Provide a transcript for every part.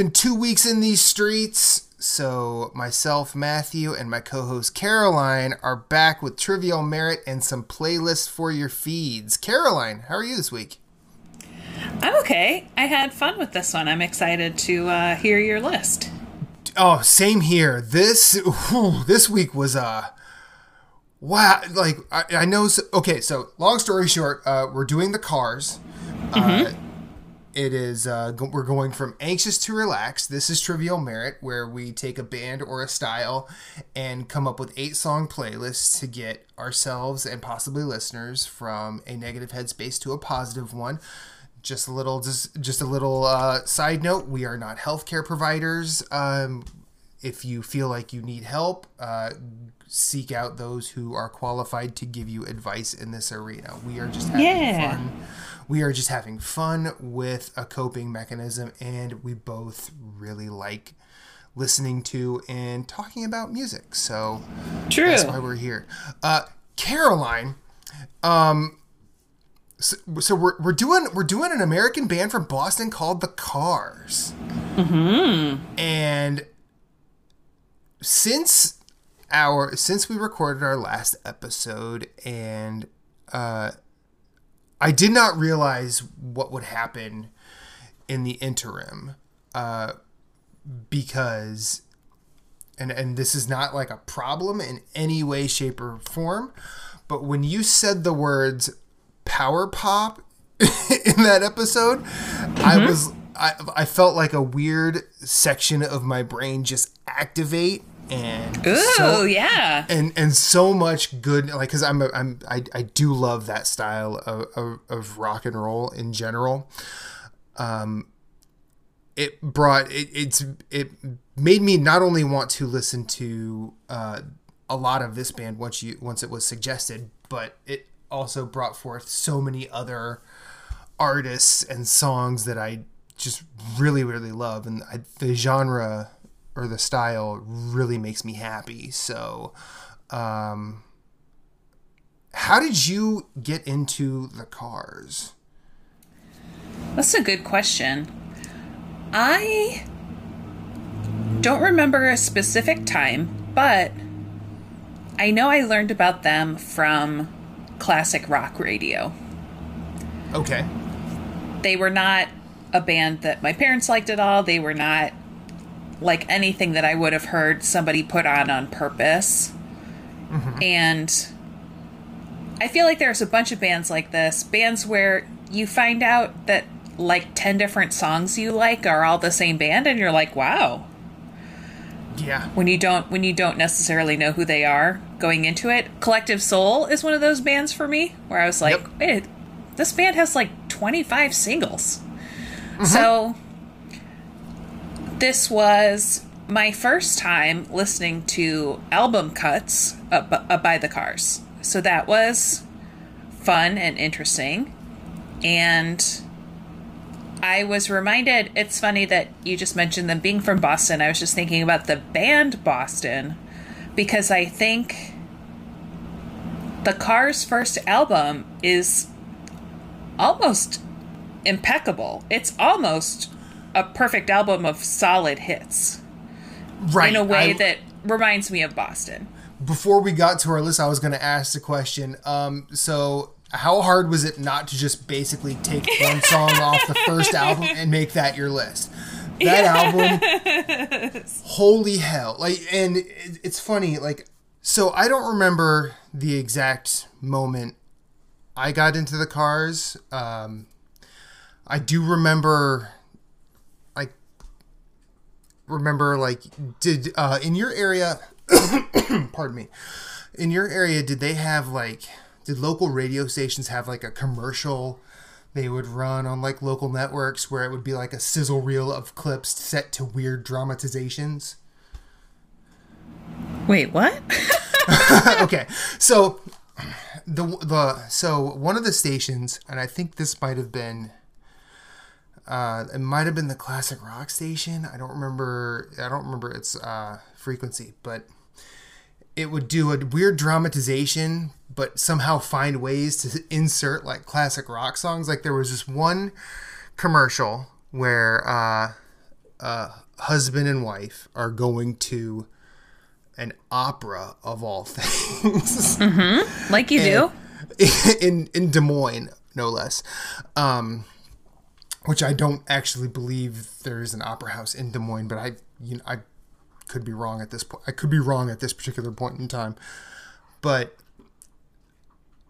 Been two weeks in these streets, so myself, Matthew, and my co host Caroline are back with Trivial Merit and some playlists for your feeds. Caroline, how are you this week? I'm okay. I had fun with this one. I'm excited to uh, hear your list. Oh, same here. This whew, this week was uh wow. Like I, I know. So, okay, so long story short, uh, we're doing the cars. Uh, it is uh, go- we're going from anxious to relaxed. This is Trivial Merit, where we take a band or a style and come up with eight song playlists to get ourselves and possibly listeners from a negative headspace to a positive one. Just a little, just just a little uh, side note: we are not healthcare providers. Um, if you feel like you need help, uh, seek out those who are qualified to give you advice in this arena. We are just having Yeah. fun. We are just having fun with a coping mechanism, and we both really like listening to and talking about music. So True. that's why we're here. Uh, Caroline, um, so, so we're, we're doing we're doing an American band from Boston called the Cars. Mm-hmm. And since our since we recorded our last episode, and uh, I did not realize what would happen in the interim, uh, because and and this is not like a problem in any way shape or form but when you said the words power pop in that episode i was I, I felt like a weird section of my brain just activate and Ooh, so, yeah. and and so much good like because i'm a, i'm I, I do love that style of, of, of rock and roll in general um it brought it it's it made me not only want to listen to uh a lot of this band once you once it was suggested but it also brought forth so many other artists and songs that i just really really love and I, the genre or the style really makes me happy so um how did you get into the cars That's a good question. I don't remember a specific time, but I know I learned about them from classic rock radio. okay They were not a band that my parents liked at all. They were not like anything that I would have heard somebody put on on purpose. Mm-hmm. And I feel like there's a bunch of bands like this, bands where you find out that like 10 different songs you like are all the same band and you're like, "Wow." yeah When you don't when you don't necessarily know who they are going into it. Collective Soul is one of those bands for me where I was like, Yep. "Wait, this band has like 25 singles." Mm-hmm. So this was my first time listening to album cuts uh, by the Cars. So that was fun and interesting. And I was reminded it's funny that you just mentioned them being from Boston. I was just thinking about the band Boston because I think the Cars' first album is almost impeccable. It's almost a perfect album of solid hits. Right in a way I- that reminds me of Boston. before we got to our list i was going to ask the question um so how hard was it not to just basically take one song off the first album and make that your list? That album holy hell. Like and it, it's funny like so i don't remember the exact moment i got into the cars. Um i do remember remember like did uh in your area pardon me in your area did they have like did local radio stations have like a commercial they would run on like local networks where it would be like a sizzle reel of clips set to weird dramatizations Wait, what? okay so the the so one of the stations and i think this might have been uh it might have been the classic rock station i don't remember i don't remember its uh frequency but it would do a weird dramatization but somehow find ways to insert like classic rock songs like there was this one commercial where uh uh, husband and wife are going to an opera of all things. Like you do. in in Des Moines, no less. Um, which I don't actually believe there's an opera house in Des Moines, but I you know, I could be wrong at this point. I could be wrong at this particular point in time. But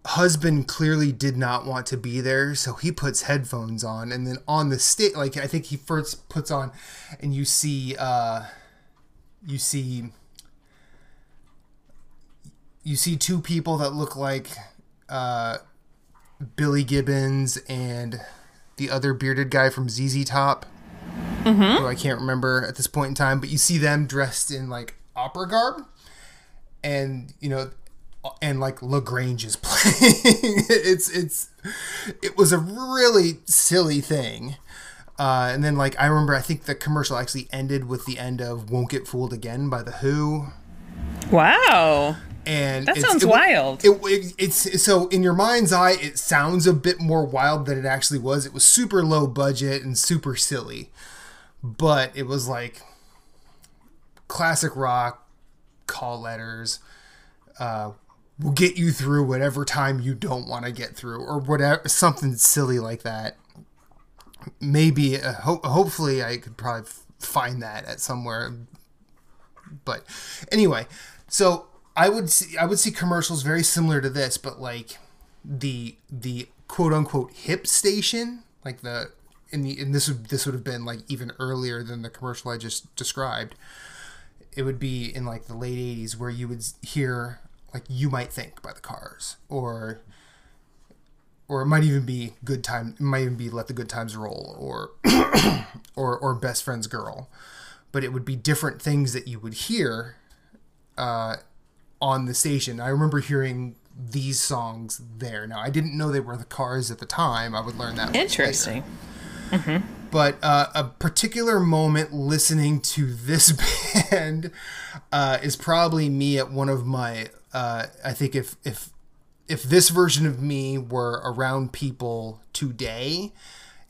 husband clearly did not want to be there, so he puts headphones on and then on the stage like I think he first puts on and you see uh you see you see two people that look like uh, Billy Gibbons and the other bearded guy from ZZ Top, who I can't remember at this point in time. But you see them dressed in like opera garb, and you know, and like La Grange is playing. it's it's it was a really silly thing. Uh, and then like I remember, I think the commercial actually ended with the end of "Won't Get Fooled Again" by the Who Wow. and That sounds it- wild. It, it, it's so in your mind's eye, it sounds a bit more wild than it actually was. It was super low budget and super silly, but it was like classic rock, call letters. Uh, will get you through whatever time you don't want to get through, or whatever something silly like that. Maybe, uh, ho- hopefully, I could probably find that at somewhere but anyway, so I would see I would see commercials very similar to this, but like the the quote unquote hip station, like the in the and this would this would have been like even earlier than the commercial I just described. It would be in like the late '80s where you would hear like "You Might Think" by the Cars, or or it might even be "Good Time." It might even be "Let the Good Times Roll," or or or "Best Friend's Girl." But it would be different things that you would hear uh, on the station. I remember hearing these songs there. Now I didn't know they were the Cars at the time. I would learn that. Interesting. But uh, a particular moment listening to this band uh, is probably me at one of my. Uh, I think if if if this version of me were around people today,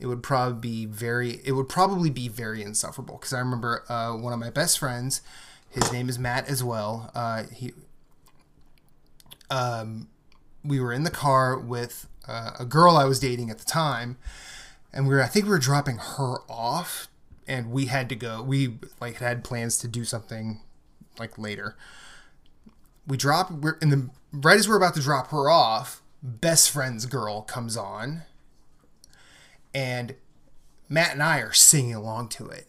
it would probably be very. It would probably be very insufferable because I remember uh, one of my best friends. His name is Matt as well. Uh, he we were in the car with uh, a girl I was dating at the time, and we were I think we were dropping her off, and we had to go. We like had plans to do something like later. We drop we're in the right as we're about to drop her off. Best friend's girl comes on, and Matt and I are singing along to it,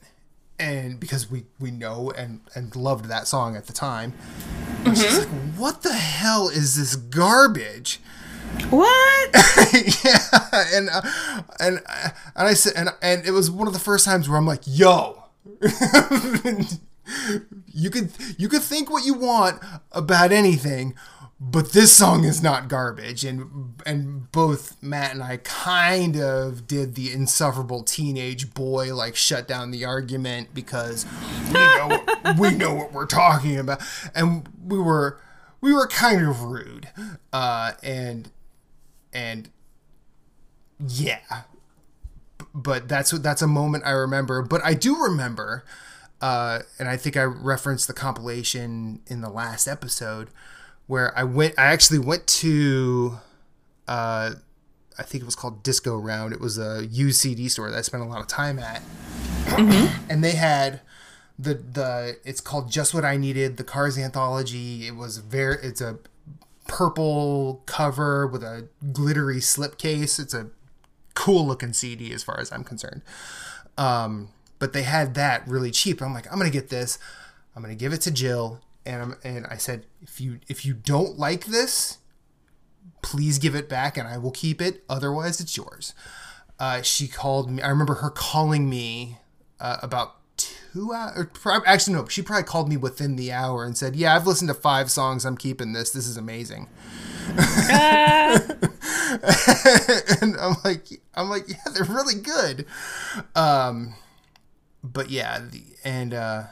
and because we we know and and loved that song at the time. And She's like, "What the hell is this garbage?" What? yeah, and uh, and uh, and I said, and and it was one of the first times where I'm like, "Yo, you could you could think what you want about anything, but this song is not garbage." And and both Matt and I kind of did the insufferable teenage boy like shut down the argument because we know what, we know what we're talking about, and we were we were kind of rude, uh, and and yeah. But that's what that's a moment i remember. But i do remember uh and i think i referenced the compilation in the last episode where i went i actually went to uh i think it was called disco round it was a used cd store that i spent a lot of time at and they had the the it's called just what i needed the cars anthology it was very it's a purple cover with a glittery slipcase. It's a cool looking CD as far as I'm concerned. Um, but they had that really cheap. I'm like, I'm gonna get this. I'm gonna give it to Jill, and I'm, and I said, if you if you don't like this, please give it back, and I will keep it. Otherwise, it's yours. Uh, she called me. I remember her calling me uh, about two hours. Actually, no, she probably called me within the hour and said, "Yeah, I've listened to five songs. I'm keeping this. This is amazing." and I'm like, I'm like, yeah, they're really good. Um, but yeah, the and uh,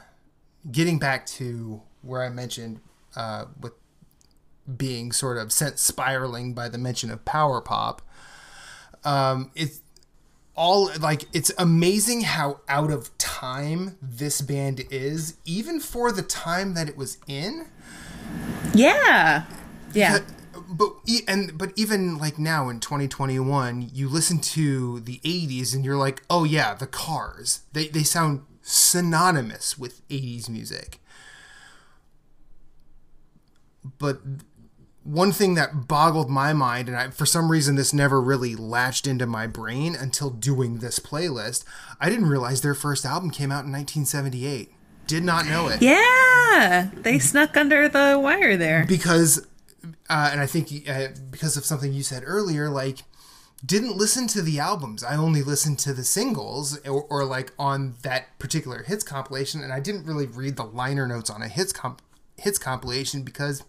getting back to where I mentioned uh, with being sort of sent spiraling by the mention of power pop. Um, it's all like it's amazing how out of time this band is, even for the time that it was in. Yeah. Yeah. But e- and but even like now in 2021, you listen to the 80s and you're like, oh yeah, the Cars. They they sound synonymous with 80s music. But one thing that boggled my mind, and I, for some reason this never really latched into my brain until doing this playlist, I didn't realize their first album came out in 1978. Did not know it. Yeah. They snuck under the wire there. Because, uh, and I think uh, because of something you said earlier, like, didn't listen to the albums. I only listened to the singles or, or like on that particular hits compilation, and I didn't really read the liner notes on a hits comp- hits compilation because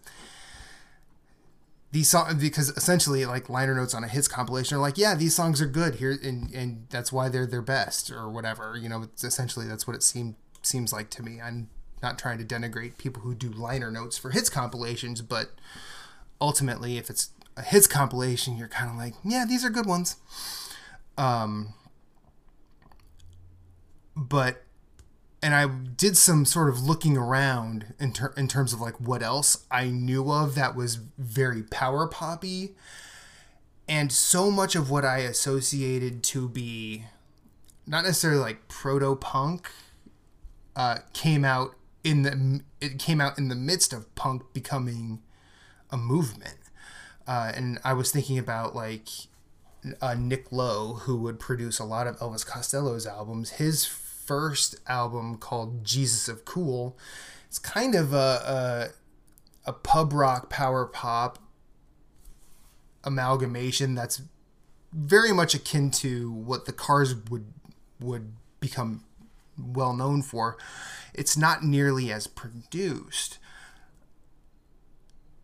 these songs because essentially like liner notes on a hits compilation are like yeah these songs are good here and and that's why they're their best or whatever you know it's essentially that's what it seemed seems like to me. I'm not trying to denigrate people who do liner notes for hits compilations but ultimately if it's a hits compilation you're kind of like yeah these are good ones. Um but and I did some sort of looking around in, ter- in terms of like what else I knew of that was very power poppy. And so much of what I associated to be not necessarily like proto punk uh, came out in the it came out in the midst of punk becoming a movement. Uh, and I was thinking about like uh, Nick Lowe, who would produce a lot of Elvis Costello's albums. His first album called Jesus of Cool. It's kind of a, a, a pub rock power pop amalgamation that's very much akin to what the Cars would would become well known for. It's not nearly as produced.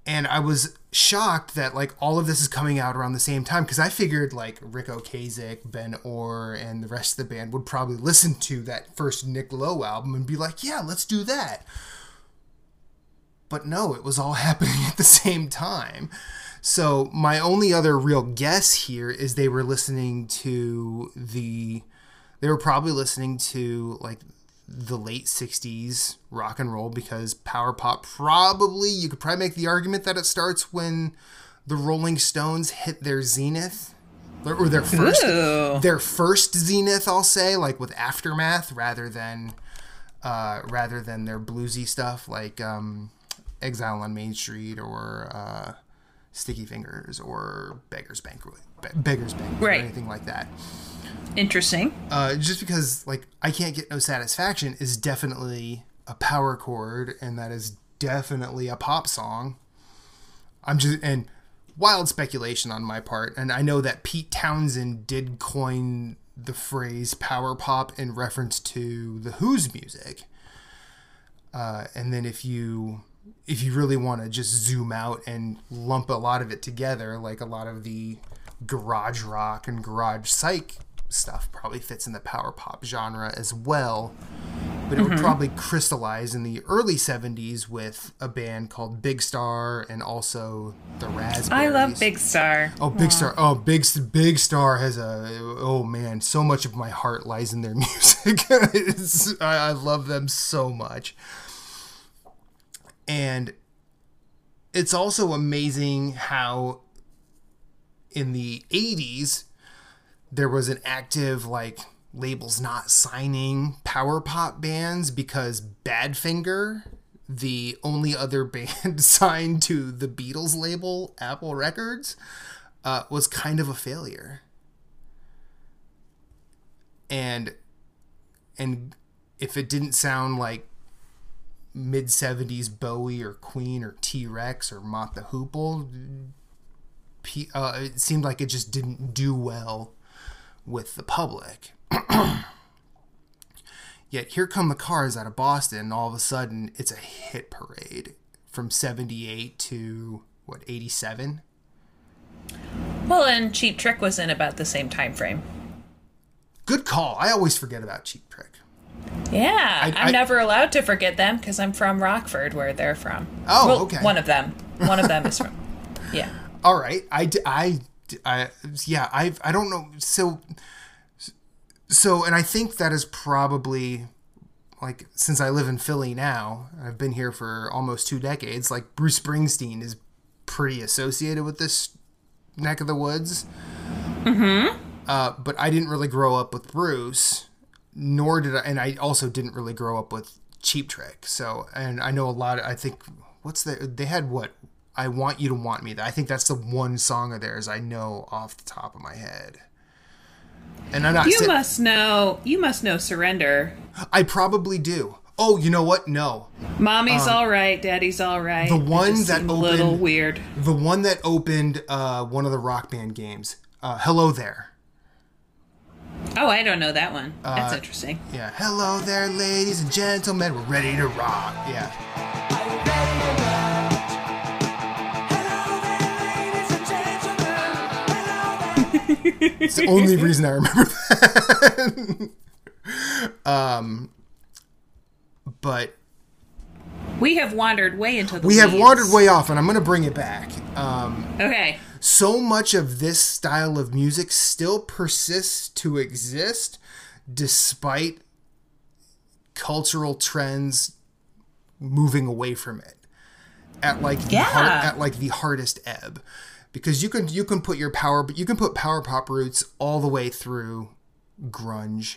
And I was shocked that like all of this is coming out around the same time because I figured like Ric Ocasek, Ben Orr, and the rest of the band would probably listen to that first Nick Lowe album and be like, "Yeah, let's do that." But no, it was all happening at the same time. So my only other real guess here is they were listening to the they were probably listening to like the late 60s rock and roll because power pop probably you could probably make the argument that it starts when the Rolling Stones hit their zenith or their first Ooh. their first zenith I'll say like with aftermath rather than uh, rather than their bluesy stuff like um, Exile on Main Street or uh, Sticky Fingers or Beggar's Banquet Beggar's Banquet Right. or anything like that Interesting. uh, just because like I can't get no satisfaction is definitely a power chord, and that is definitely a pop song. I'm just and wild speculation on my part, and I know that Pete Townshend did coin the phrase power pop in reference to the Who's music. Uh, and then if you if you really want to just zoom out and lump a lot of it together, like a lot of the garage rock and garage psych stuff probably fits in the power pop genre as well. But it would mm-hmm. probably crystallize in the early 70s with a band called Big Star and also the Raspberries. I love Big Star. Oh, Big Star! Oh, Big Big Star has a oh man, so much of my heart lies in their music. I, I love them so much, and it's also amazing how in the '80s there was an active like labels not signing power pop bands because Badfinger, the only other band signed to the Beatles label, Apple Records, uh, was kind of a failure. And and if it didn't sound like mid 70s Bowie or Queen or T Rex or Mott the Hoople, Uh, it seemed like it just didn't do well with the public. Yet here come the cars out of Boston, and all of a sudden it's a hit parade from 78 to what 87 Well, and Cheap Trick was in about the same time frame. good call i always forget about cheap trick Yeah, I- am never allowed to forget them because I'm from Rockford, where they're from. Oh, Well, okay. One of them. One of them is from. Yeah. All right i I I- yeah i i don't know so so, and I think that is probably like since I live in Philly now, I've been here for almost two decades. Like Bruce Springsteen is pretty associated with this neck of the woods. Mm-hmm. Uh, but I didn't really grow up with Bruce, nor did I, and I also didn't really grow up with Cheap Trick. So, and I know a lot. Of, I think what's the they had what I want you to want me. I think that's the one song of theirs I know off the top of my head. And I'm not. You must know. You must know "Surrender." I probably do. Oh, you know what? No. Mommy's um, all right. Daddy's all right. The one that opened, a little weird. The one that opened uh, one of the rock band games. Uh, Hello there. Oh, I don't know that one. That's uh, interesting. Yeah. Hello there, ladies and gentlemen. We're ready to rock. Yeah. It's the only reason I remember that. um, but we have wandered way into the. We weeds. have wandered way off, and I'm going to bring it back. Um, okay. So much of this style of music still persists to exist, despite cultural trends moving away from it at like the yeah. hard, at like the hardest ebb because you can you can put your power but you can put power pop roots all the way through grunge.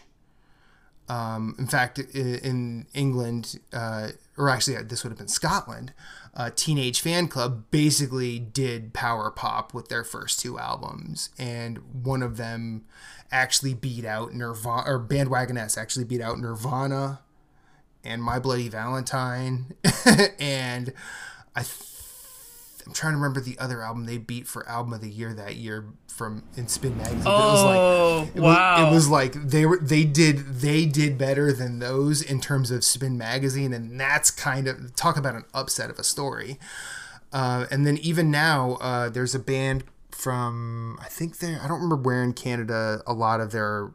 Um, in fact in, in england uh, or actually this would have been scotland uh, teenage fanclub basically did power pop with their first two albums. And one of them actually beat out nirvana or Bandwagonesque actually beat out nirvana and my bloody valentine. And i th- I'm trying to remember the other album they beat for album of the year that year from in Spin Magazine. Oh, it was like, it wow! Was, it was like they were they did they did better than those in terms of Spin Magazine, and that's kind of talk about an upset of a story. Uh, and then even now, uh, there's a band from I think they I don't remember where in Canada a lot of their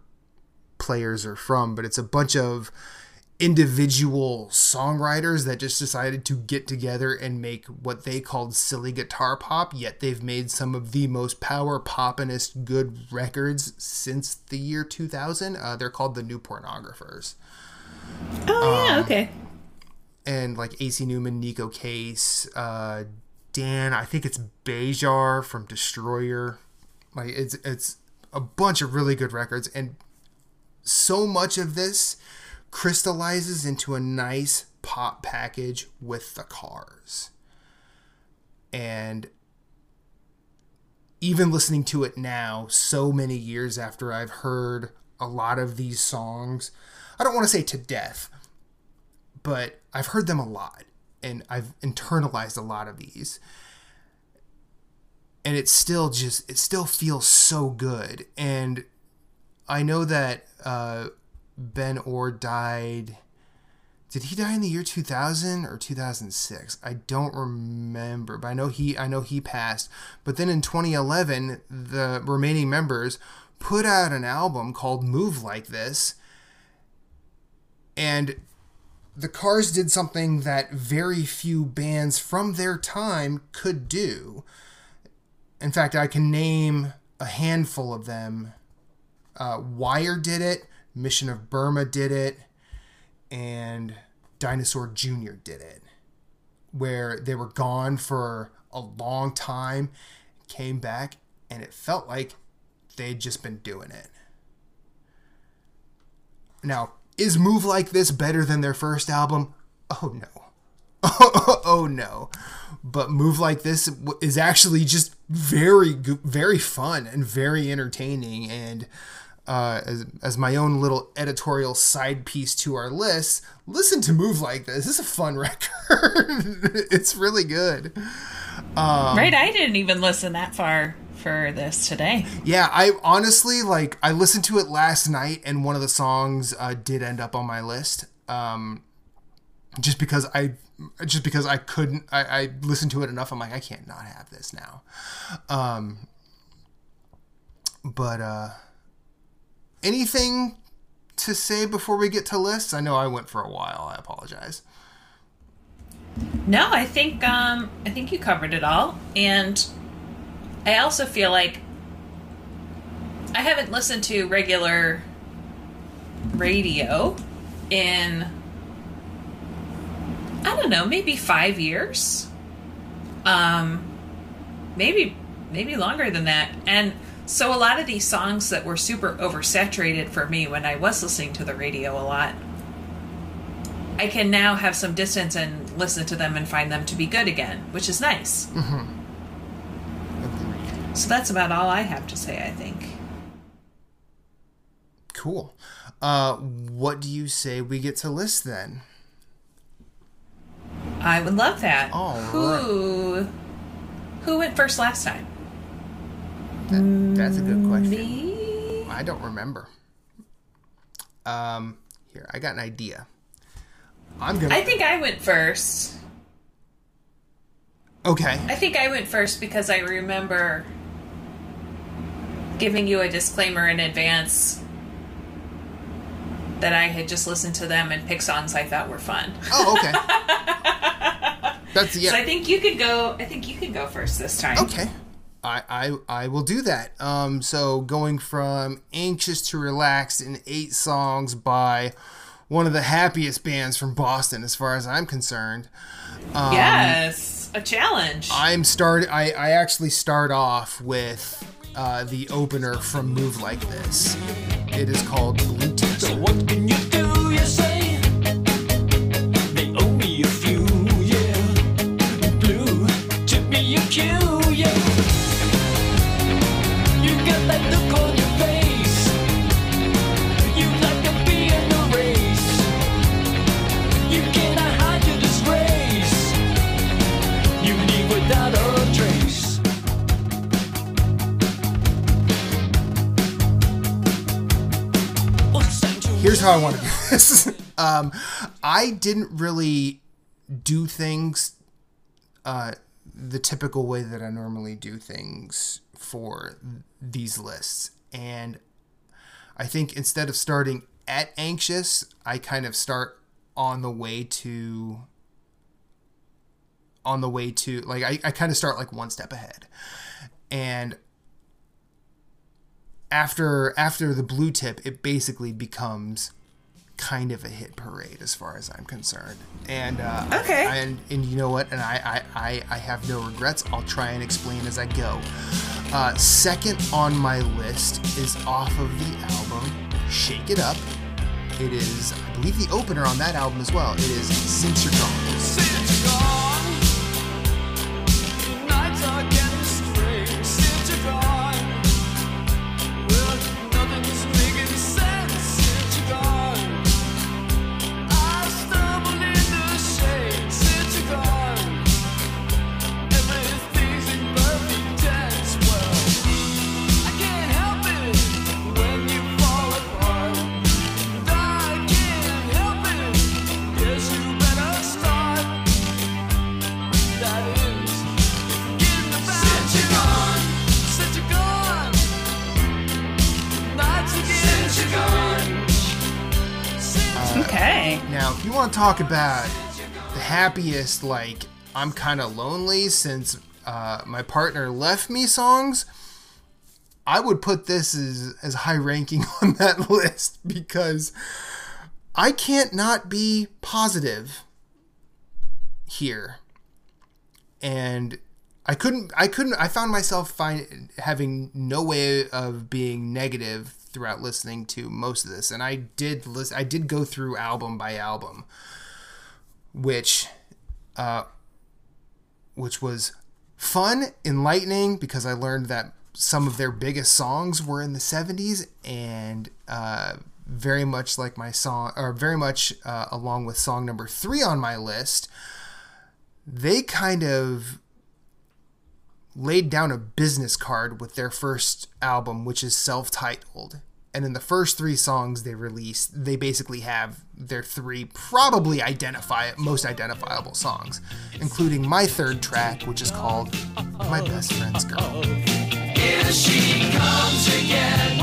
players are from, but it's a bunch of individual songwriters that just decided to get together and make what they called silly guitar pop, yet they've made some of the most power poppinest good records since the year 2000. Uh, they're called the New Pornographers. Oh, yeah, um, okay. And like AC Newman, Neko Case, uh, Dan, I think it's Bejar from Destroyer. Like it's it's a bunch of really good records and so much of this crystallizes into a nice pop package with the cars. And even listening to it now, so many years after I've heard a lot of these songs, I don't want to say to death, but I've heard them a lot and I've internalized a lot of these. And it still just, it still feels so good. And I know that uh, Ben Orr died. Did he die in the year 2000 or 2006? I don't remember, but I know he I know he passed. But then in 2011, the remaining members put out an album called Move Like This. And the Cars did something that very few bands from their time could do. In fact, I can name a handful of them. Uh, Wire did it. Mission of Burma did it, and Dinosaur Jr. did it, where they were gone for a long time, came back, and it felt like they'd just been doing it. Now, is Move Like This better than their first album? Oh no. oh no. But Move Like This is actually just very very fun and very entertaining and uh, as, as my own little editorial side piece to our list, listen to Move Like This. This is a fun record. it's really good. Um, right, I didn't even listen that far for this today. Yeah, I honestly like I listened to it last night, and one of the songs uh, did end up on my list. Um, just because I, just because I couldn't, I, I listened to it enough. I'm like, I can't not have this now. Um, but uh, anything to say before we get to lists? I know I went for a while. I apologize. No, I think um, I think you covered it all, and I also feel like I haven't listened to regular radio in I don't know, maybe five years. Um, maybe maybe longer than that. And so a lot of these songs that were super oversaturated for me when I was listening to the radio a lot, I can now have some distance and listen to them and find them to be good again, which is nice. Agreed. So that's about all I have to say, I think. Cool. Uh, what do you say we get to list then? I would love that. All who who went first last time? That, that's a good question. I don't remember. Um, here I got an idea. I'm gonna. I think I went first. okay. I think I went first because I remember giving you a disclaimer in advance that I had just listened to them and picked songs I thought were fun. Oh, okay. That's yeah. So I think you could go. I think you could go first this time. Okay. I, I I will do that. Um, so going from anxious to relaxed in eight songs by one of the happiest bands from Boston, as far as I'm concerned. yes, a challenge. I'm start. I I actually start off with uh, the opener from Move Like This. It is called Blue Tip. So here's how I want to do this. um, I didn't really do things uh, the typical way that I normally do things for these lists, and I think instead of starting at anxious, I kind of start on the way to on the way to like I, I kind of start like one step ahead and after after the blue tip it basically becomes kind of a hit parade as far as i'm concerned. And uh Okay. and and you know what? And i i i, I have no regrets. I'll try and explain as i go. Uh second on my list is off of the album shake it up. It is i believe the opener on that album as well. It is since you're gone. Since you're gone, talk about the happiest, like, I'm kind of lonely since uh, my partner left me songs, I would put this as, as high ranking on that list because I can't not be positive here. And I couldn't, I couldn't, I found myself find, having no way of being negative throughout listening to most of this. And I did listen, I did go through album by album, which, uh, which was fun, enlightening because I learned that some of their biggest songs were in the 70s and, uh, very much like my song, or very much uh, along with song number three on my list, they kind of laid down a business card with their first album, which is self titled. And in the first three songs they released, they basically have their three probably identify most identifiable songs, including my third track, which is called My Best Friend's Girl. Here she comes again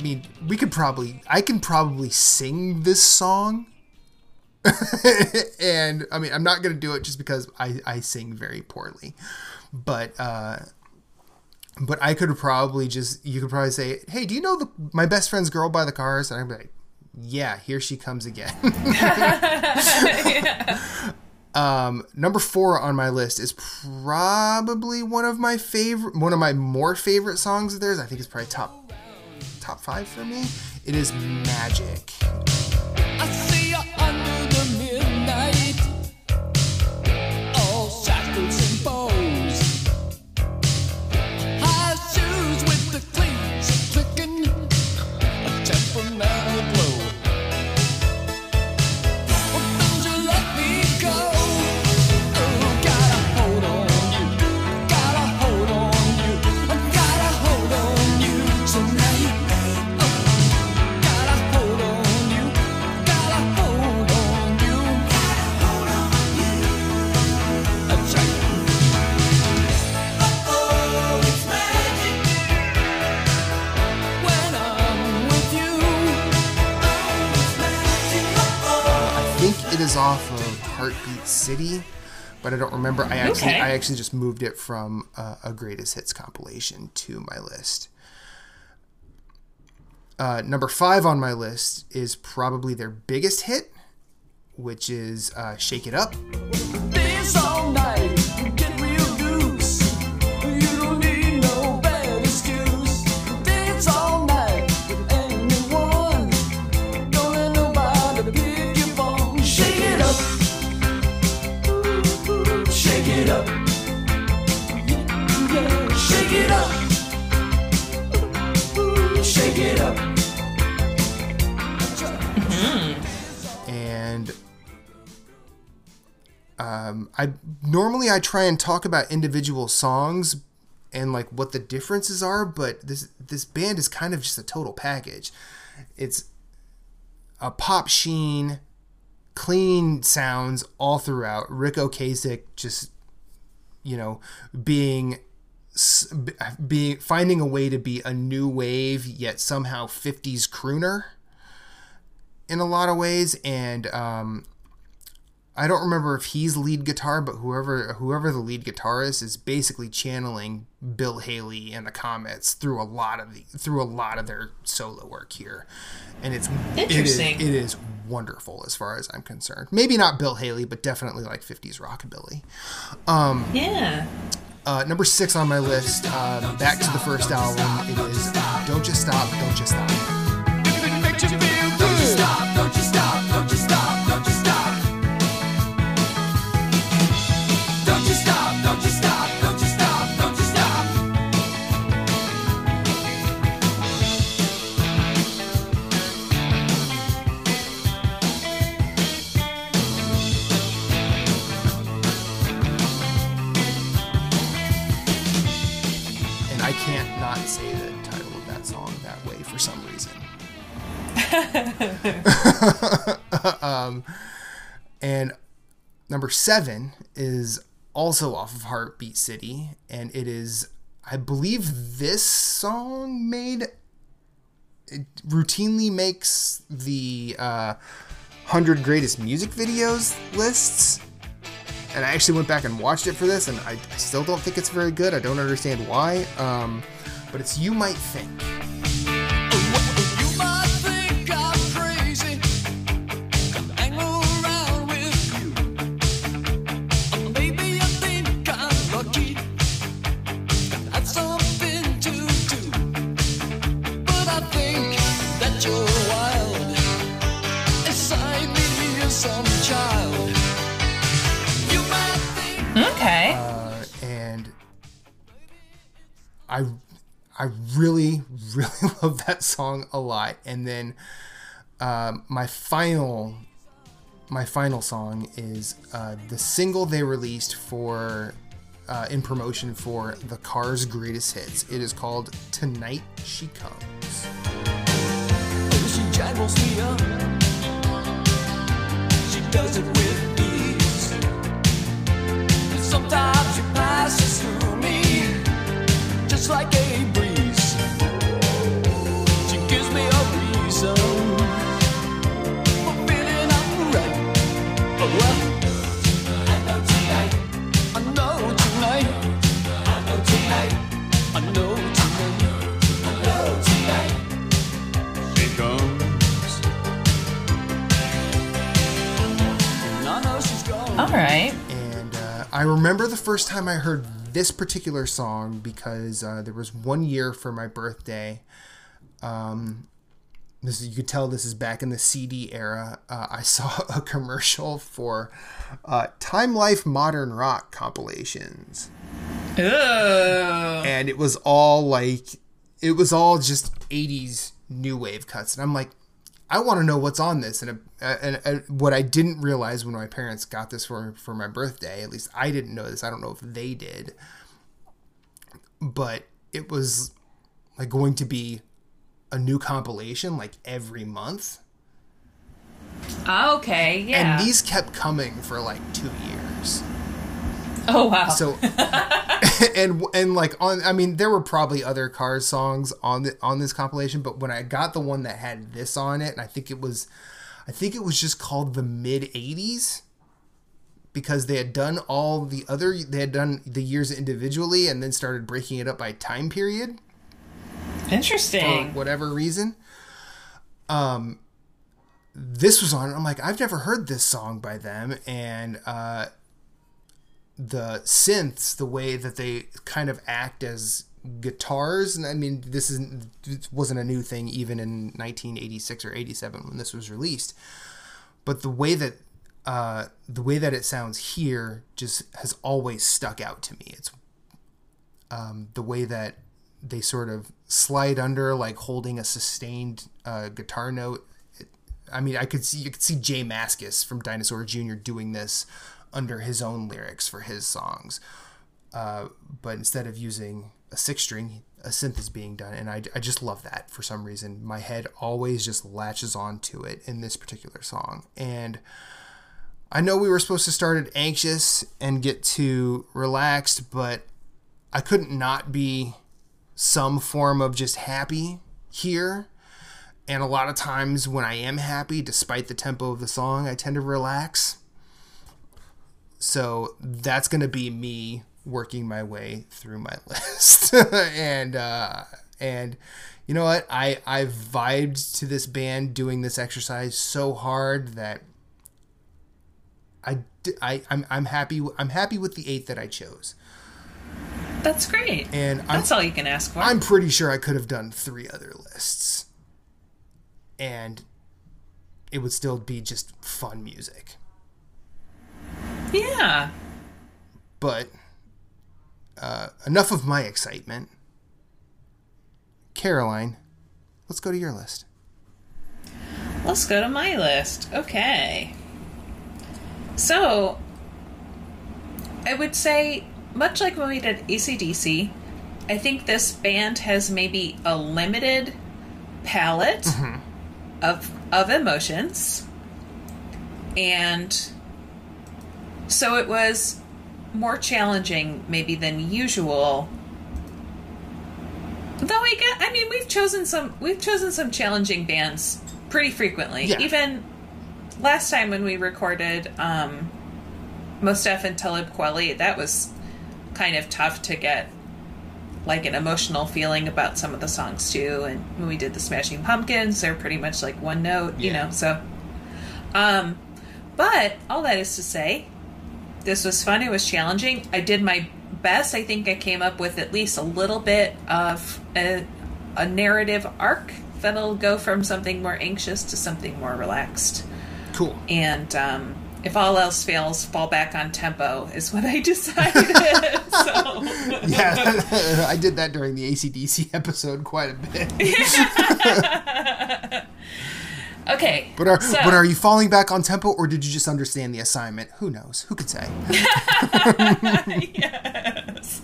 mean, we could probably I can probably sing this song. and I mean, I'm not going to do it just because I I sing very poorly. But uh but I could probably just you could probably say, "Hey, do you know the my best friend's girl by the cars?" And I'd be like, "Yeah, here she comes again." Um, number four on my list is probably one of my favorite, one of my more favorite songs of theirs. I think it's probably top top five for me. It is Magic. Off of Heartbeat City, but I don't remember. I actually Okay. I actually just moved it from uh, a greatest hits compilation to my list. Uh, number five on my list is probably their biggest hit, which is uh, "Shake It Up." Um, I normally I try and talk about individual songs and like what the differences are, but this this band is kind of just a total package. It's a pop sheen, clean sounds all throughout. Ric Ocasek just you know being being finding a way to be a new wave yet somehow 50s crooner in a lot of ways and um I don't remember if he's lead guitar, but whoever whoever the lead guitarist is basically channeling Bill Haley and the Comets through a lot of the through a lot of their solo work here, and it's Interesting. It is, it is wonderful as far as I'm concerned. Maybe not Bill Haley, but definitely like 50s rockabilly. Yeah. Uh, number six on my list, um, back to the first album. It is "Don't Cha Stop, Don't Cha Stop." um, and number seven is also off of Heartbeat City, and it is, I believe, this song made it routinely makes the uh, hundred greatest music videos lists and I actually went back and watched it for this, and I, I still don't think it's very good. I don't understand why. Um, but it's You Might Think. love that song a lot. And then um, my final, my final song is uh, the single they released for. Uh, in promotion for the Cars' greatest hits. It is called Tonight She Comes. She All right. And uh, I remember the first time I heard this particular song because uh, there was one year for my birthday. Um, this is, you could tell this is back in the CD era. Uh, I saw a commercial for uh, Time Life Modern Rock compilations, and it was all like it was all just 80s new wave cuts, and I'm like. I want to know what's on this, and, uh, and, and what I didn't realize when my parents got this for for my birthday, at least I didn't know this. I don't know if they did, but it was like going to be a new compilation like every month, ah, Okay. Yeah. and these kept coming for like two years. oh wow. So, and and like on, I mean, there were probably other Cars songs on the on this compilation, but when I got the one that had this on it, and I think it was, I think it was just called the mid '80s, because they had done all the other, they had done the years individually, and then started breaking it up by time period for Interesting. whatever reason. Um, this was on. I'm like, I've never heard this song by them, and uh, the synths, the way that they kind of act as guitars, and I mean, this isn't it wasn't a new thing even in 1986 or 87 when this was released, but the way that uh, the way that it sounds here just has always stuck out to me. It's um, the way that they sort of slide under, like holding a sustained uh, guitar note. It, I mean, I could see you could see Jay Mascis from Dinosaur Jr. doing this under his own lyrics for his songs, uh, but instead of using a six string, a synth is being done, and I, I just love that for some reason. My head always just latches on to it in this particular song, and. I know we were supposed to start at anxious and get to relaxed, but I couldn't not be some form of just happy here. And a lot of times when I am happy, despite the tempo of the song, I tend to relax. So that's going to be me working my way through my list. and, uh, and, you know what? I, I vibed to this band doing this exercise so hard that I, I, I'm, I'm happy. I'm happy with the eight that I chose. That's great. And I'm, That's all you can ask for. I'm pretty sure I could have done three other lists. And it would still be just fun music. yeah. But uh, enough of my excitement. Caroline, let's go to your list. Let's go to my list. Okay. So, I would say, much like when we did ACDC, I think this band has maybe a limited palette of of emotions. And so it was more challenging maybe than usual. Though I get I mean we've chosen some we've chosen some challenging bands pretty frequently. Yeah. Even last time when we recorded um Mos Def and Talib Kweli, that was kind of tough to get like an emotional feeling about some of the songs too. And when we did the Smashing Pumpkins, they're pretty much like one note, you know. So, um, but all that is to say, this was fun. It was challenging. I did my best. I think I came up with at least a little bit of a, a narrative arc that'll go from something more anxious to something more relaxed. Cool. And um, if all else fails, fall back on tempo is what I decided. so. Yeah, I did that during the ACDC episode quite a bit. Okay. But are so, but are you falling back on tempo, or did you just understand the assignment? Who knows? Who could say? yes.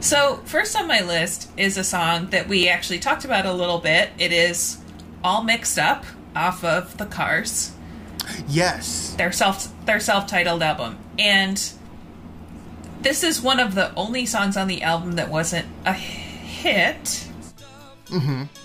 So, first on my list is a song that we actually talked about a little bit. It is All Mixed Up off of The Cars, Yes. their self their self-titled album. And this is one of the only songs on the album that wasn't a hit. It's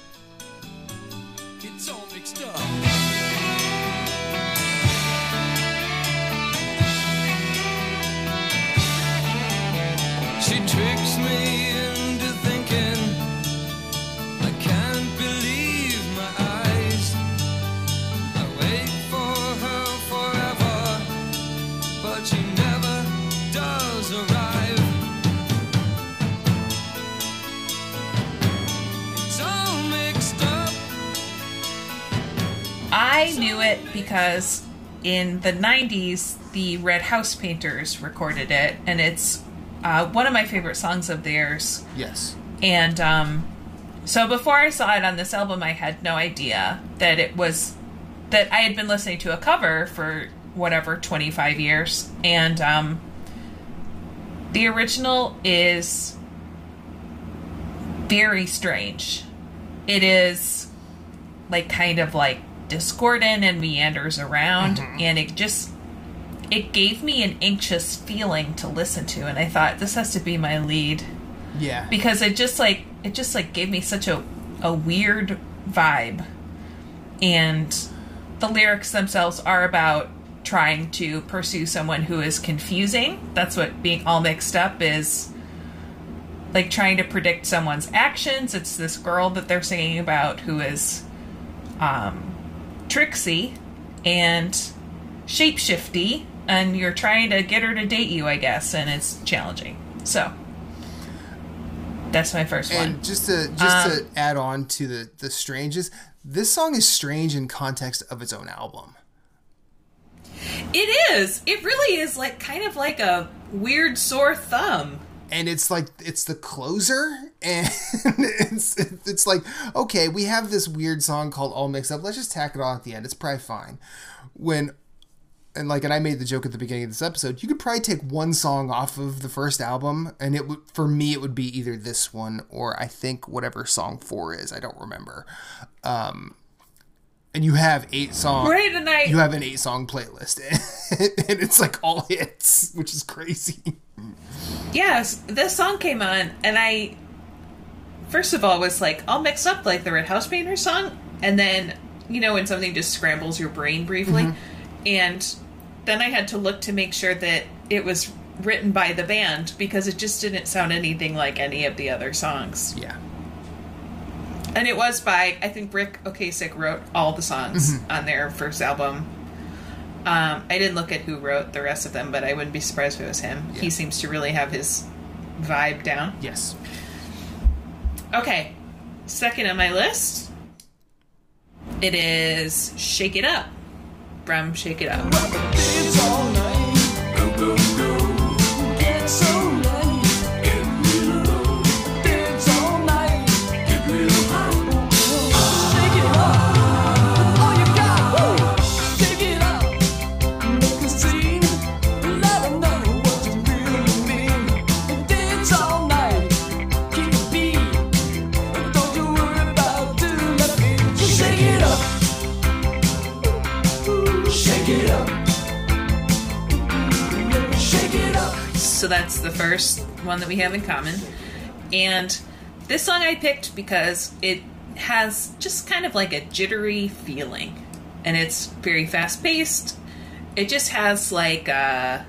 I knew it because in the 90s, the Red House Painters recorded it, and it's uh, one of my favorite songs of theirs. Yes. And um, so before I saw it on this album, I had no idea that it was that I had been listening to a cover for whatever 25 years, and um, the original is very strange. It is like kind of like discordant and meanders around, and it just it gave me an anxious feeling to listen to, and I thought this has to be my lead. Yeah. because it just like it just like gave me such a a weird vibe. And the lyrics themselves are about trying to pursue someone who is confusing. That's what being all mixed up is like trying to predict someone's actions. It's this girl that they're singing about who is um tricksy and shapeshifty and you're trying to get her to date you i guess and it's challenging so that's my first one. And just to just Um, to add on to the the stranges, this song is strange in context of its own album. It is. It really is like kind of like a weird sore thumb. And it's like it's the closer and it's it's like okay we have this weird song called all mixed up. Let's just tack it on at the end. It's probably fine. When and like and i made the joke at the beginning of this episode you could probably take one song off of the first album and it would for me it would be either this one or i think whatever song four is. I don't remember. Um and you have eight songs Right, I you have an eight song playlist and it's like all hits which is crazy. Yes, this song came on, and I first of all was like all mixed up like the Red House Painters song, and then you know when something just scrambles your brain briefly, mm-hmm. and then I had to look to make sure that it was written by the band because it just didn't sound anything like any of the other songs. yeah And it was by I think Ric Ocasek wrote all the songs on their first album. Um, I didn't look at who wrote the rest of them, but I wouldn't be surprised if it was him. Yeah. He seems to really have his vibe down. yes Okay, second on my list, it is "Shake It Up" from "Shake It Up." That's the first one that we have in common. And this song I picked because it has just kind of like a jittery feeling. And it's very fast paced. It just has like uh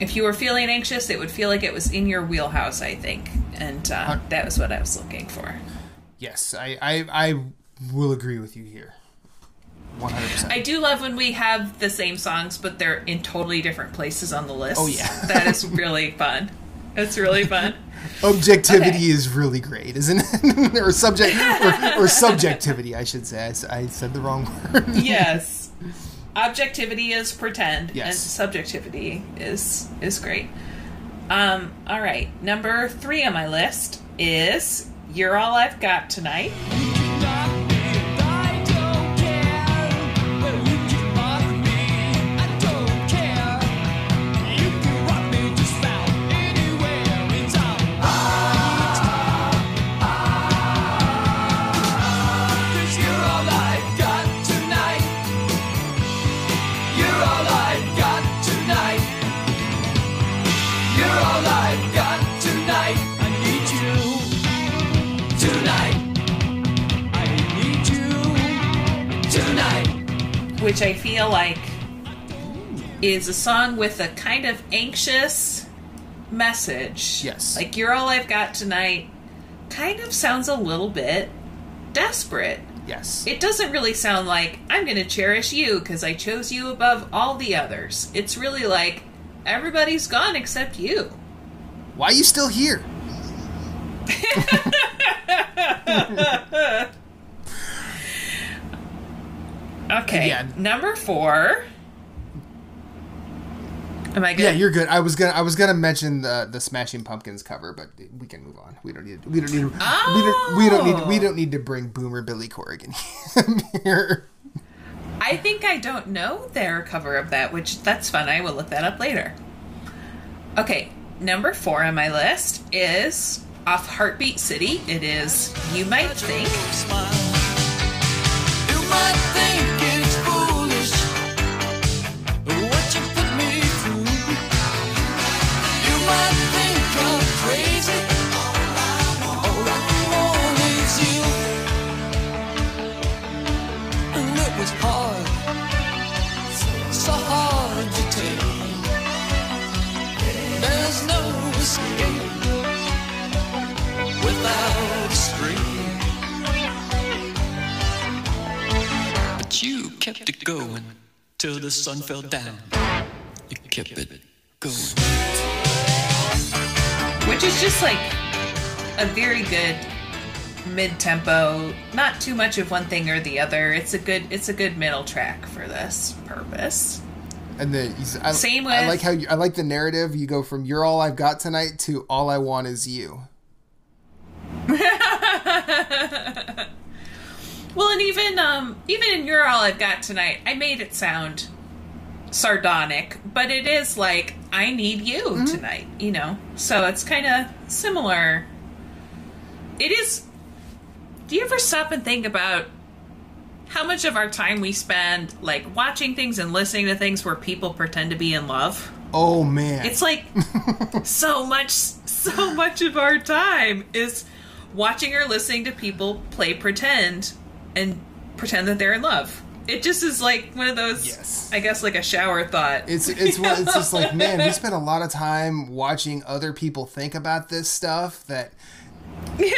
if you were feeling anxious, it would feel like it was in your wheelhouse, I think. And uh, that was what I was looking for. Yes, I, I, I will agree with you here. 100%. I do love when we have the same songs, but they're in totally different places on the list. Oh, yeah. that is really fun. That's really fun. Objectivity Okay. is really great, isn't it? or subject, or, or subjectivity, I should say. I said the wrong word. yes. Objectivity is pretend, and Yes. subjectivity is is great. Um, all right, number three on my list is "You're All I've Got Tonight." Which I feel like is a song with a kind of anxious message. Yes. Like You're All I've Got Tonight kind of sounds a little bit desperate. Yes. It doesn't really sound like I'm going to cherish you because I chose you above all the others. It's really like everybody's gone except you. Why are you still here? Okay. Yeah. Number four. Am I good? Yeah, you're good. I was gonna I was gonna mention the the Smashing Pumpkins cover, but we can move on. We don't need we don't need we don't we don't need we don't need to bring Boomer Billy Corgan here. I think I don't know their cover of that, which that's fun. I will look that up later. Okay, number four on my list is off Heartbeat City. It is You Might Think. Might think kept it going till the sun fell down. You kept it going. which is just like a very good mid-tempo not too much of one thing or the other it's a good it's a good middle track for this purpose And the he's- I, Same I like how you, I like the narrative. You go from "You're all I've got tonight" to "All I want is you." well and even um even in you're all i've got tonight i made it sound sardonic but it is like i need you tonight you know? So it's kind of similar. It is do you ever stop and think about how much of our time we spend like watching things and listening to things where people pretend to be in love? Oh man, it's like so much so much of our time is watching or listening to people play pretend and pretend that they're in love it just is like one of those Yes. i guess like a shower thought It's it's what it's just like man, we spend a lot of time watching other people think about this stuff that Yeah.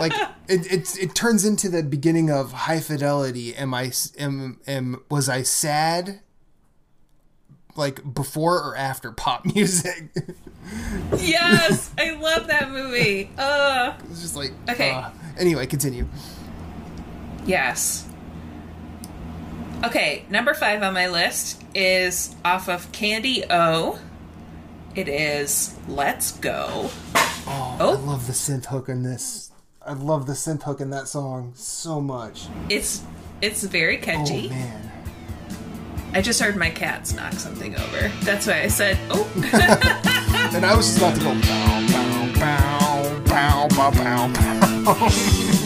like it it's it turns into the beginning of high fidelity. Am I s- am am was I sad like before or after pop music? yes i love that movie uh it's just like Okay. uh, anyway, continue. Yes okay number five on my list is off of candy o it is let's go Oh, Oh. I love the synth hook in this. I love the synth hook in that song so much. it's it's very catchy. Oh man. I just heard my cats knock something over. That's why I said, "Oh, And I was just about to go bow bow bow bow bow bow bow.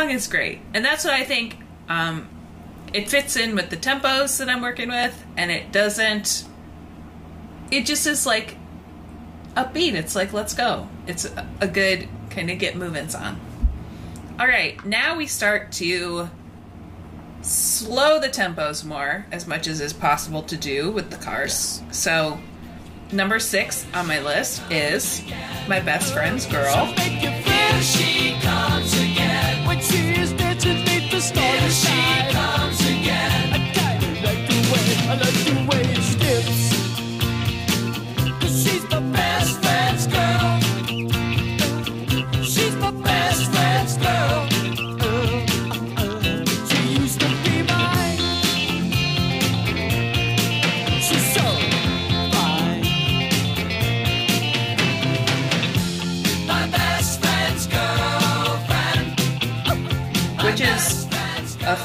song is great." And that's what I think um it fits in with the tempos that I'm working with and it doesn't it just is like upbeat. It's like, "Let's go." It's a, good kind of get moving song. All right, now we start to slow the tempos more as much as is possible to do with the cars. So, number 6 on my list is My Best Friend's Girl. Dancing beneath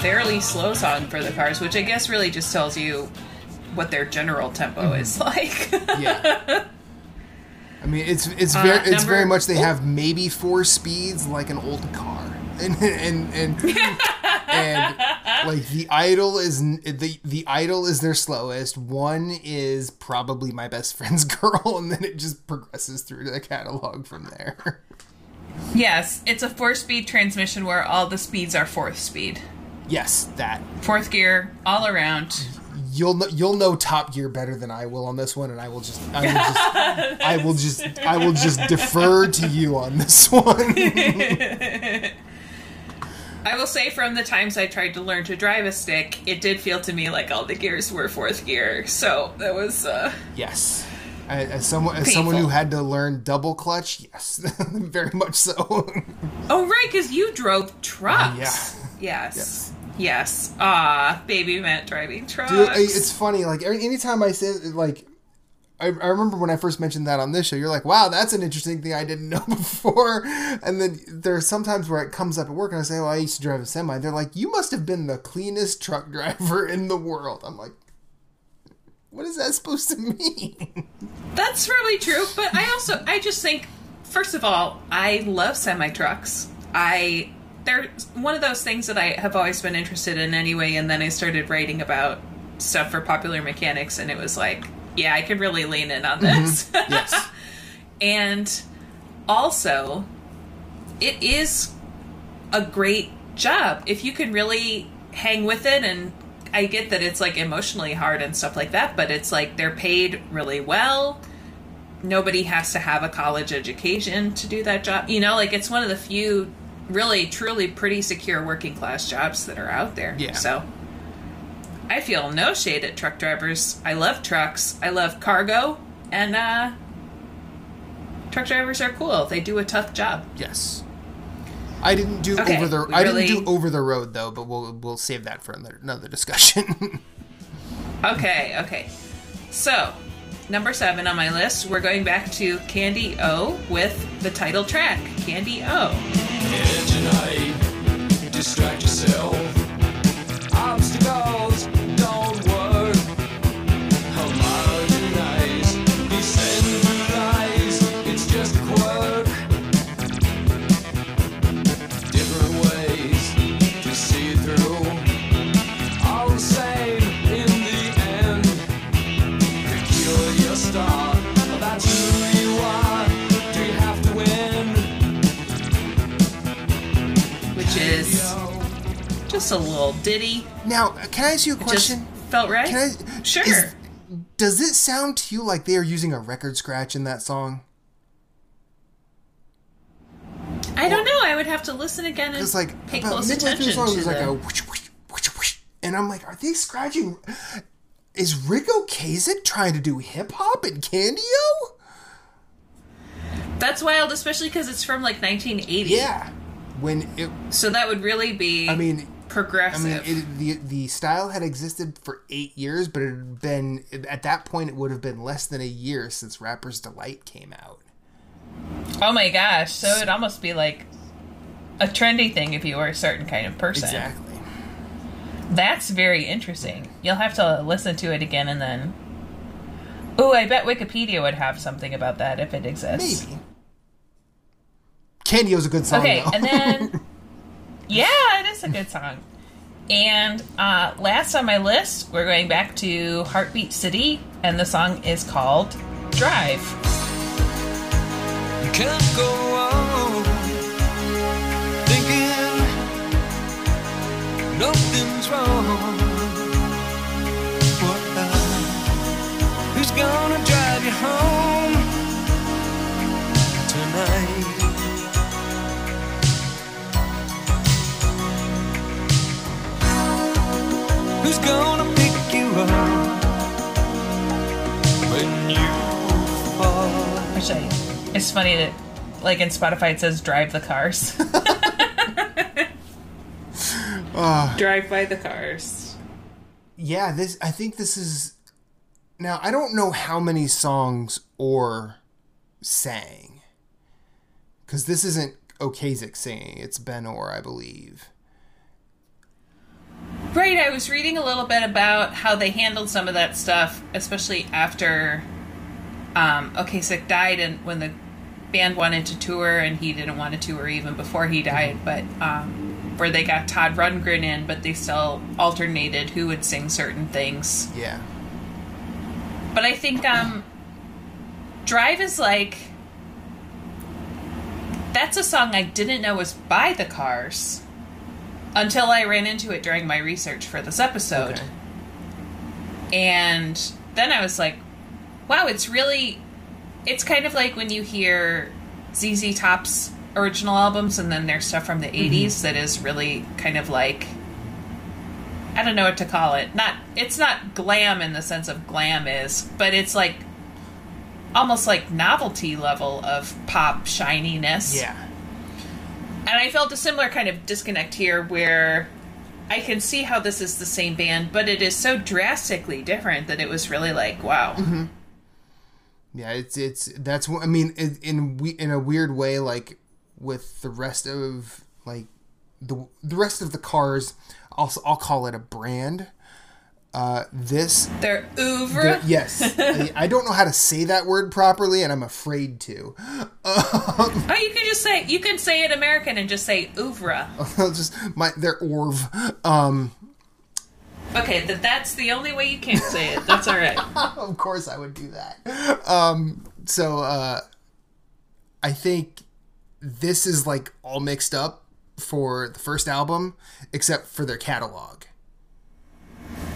fairly slow song for the Cars, which I guess really just tells you what their general tempo mm-hmm. is like. Yeah. I mean, it's it's uh, very it's number- very much they have maybe four speeds like an old car, and and and, and like the idle is the the idle is their slowest. One is probably my best friend's girl, and then it just progresses through the catalog from there. yes, it's a four speed transmission where all the speeds are fourth speed. Yes, that Fourth gear, all around. you'll know, you'll know Top Gear better than I will on this one, and I will just I will just I will just I will just defer to you on this one. I will say from the times I tried to learn to drive a stick, it did feel to me like all the gears were fourth gear. So that was uh Yes. As someone, as someone who had to learn double clutch, yes, very much so. Oh right, because you drove trucks. yeah. Yes. Yes. Ah, baby meant driving trucks. Dude, it's funny. Like anytime I say like, I, I remember when I first mentioned that on this show. You're like, "Wow, that's an interesting thing I didn't know before." And then there's sometimes where it comes up at work, and I say, "Well, I used to drive a semi." They're like, "You must have been the cleanest truck driver in the world." I'm like, "What is that supposed to mean?" That's probably true, but I also I just think first of all, I love semi trucks. I they're one of those things that I have always been interested in anyway, and then I started writing about stuff for popular mechanics and it was like, yeah, I could really lean in on mm-hmm. this. yes. and also it is a great job if you can really hang with it and i get that it's like emotionally hard and stuff like that but it's like they're paid really well nobody has to have a college education to do that job you know like it's one of the few really truly pretty secure working class jobs that are out there Yeah. so i feel no shade at truck drivers i love trucks i love cargo and uh truck drivers are cool. They do a tough job. Yes. I didn't do Okay, over the we I didn't do over the road though, but we'll we'll save that for another, another discussion. Okay, okay. So, number seven on my list, we're going back to Candy O with the title track, Candy O. just a little ditty. now, can I ask you a Just question? felt right. Can I, sure. is- does it sound to you like they are using a record scratch in that song? I don't know. I would have to listen again and like pay close attention song, to there's like a whoosh, whoosh, whoosh, whoosh, and I'm like, are they scratching? Is Ric Ocasek trying to do hip hop in Candy O? That's wild, especially because it's from like 1980. Yeah. When it, So that would really be. I mean, I mean, it, the the style had existed for eight years, but it had been at that point it would have been less than a year since Rapper's Delight came out. oh my gosh! So it'd almost be like a trendy thing if you were a certain kind of person. Exactly. That's very interesting. You'll have to listen to it again and then. Ooh, I bet Wikipedia would have something about that if it exists. Maybe. Candy was a good song. Okay, and then. yeah, it is a good song. And uh, last on my list, we're going back to Heartbeat City, and the song is called Drive. You can't go on thinking nothing's wrong. Who's gonna drive you home tonight? Fall? It's funny that, like in Spotify, it says "Drive the Cars." Ah. Drive by the cars. yeah, this I think this is now I don't know how many songs Orr sang because this isn't Ocasek singing; it's Ben Orr, I believe. Right, I was reading a little bit about how they handled some of that stuff, especially after um, Ocasek died and when the band wanted to tour and he didn't want to tour even before he died, but um, where they got Todd Rundgren in, but they still alternated who would sing certain things. Yeah. But I think um, Drive is like. That's a song I didn't know was by the Cars until I ran into it during my research for this episode. Okay. And then I was like, wow, it's really. It's kind of like when you hear ZZ Top's original albums and then there's stuff from the mm-hmm. 80s that is really kind of like. I don't know what to call it. Not it's not glam in the sense of glam is, but it's like almost like novelty level of pop shininess. Yeah. And I felt a similar kind of disconnect here where I can see how this is the same band, but it is so drastically different that it was really like, wow. Mm-hmm. Yeah, it's it's that's what I mean in in, we, in a weird way like with the rest of like the the rest of the cars also I'll call it a brand. Uh, this They're oeuvre. the- yes, I, I don't know how to say that word properly, and I'm afraid to. oh, you can just say you can say it American and just say oeuvre. I'll just my their orv. Um, Okay, that that's the only way you can't say it. That's all right. of course I would do that. Um, so uh, I think this is like all mixed up for the first album, except for their catalog.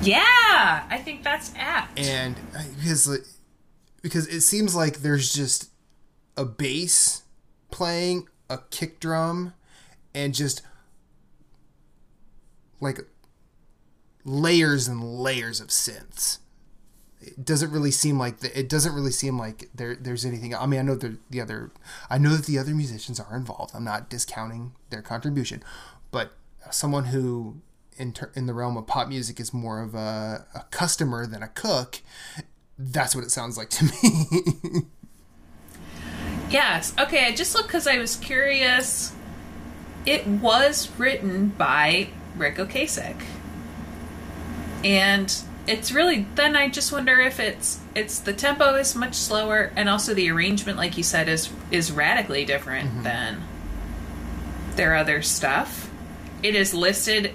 Yeah, I think that's apt. and uh, because because it seems like there's just a bass playing a kick drum and just like layers and layers of synths it doesn't really seem like the, it doesn't really seem like there there's anything i mean i know the, the other i know that the other musicians are involved i'm not discounting their contribution but someone who in, ter- in the realm of pop music is more of a, a customer than a cook that's what it sounds like to me Yes. Okay, I just looked because I was curious. It was written by Ric Ocasek. And it's really then I just wonder if it's it's the tempo is much slower and also the arrangement like you said is is radically different mm-hmm. than their other stuff. It is listed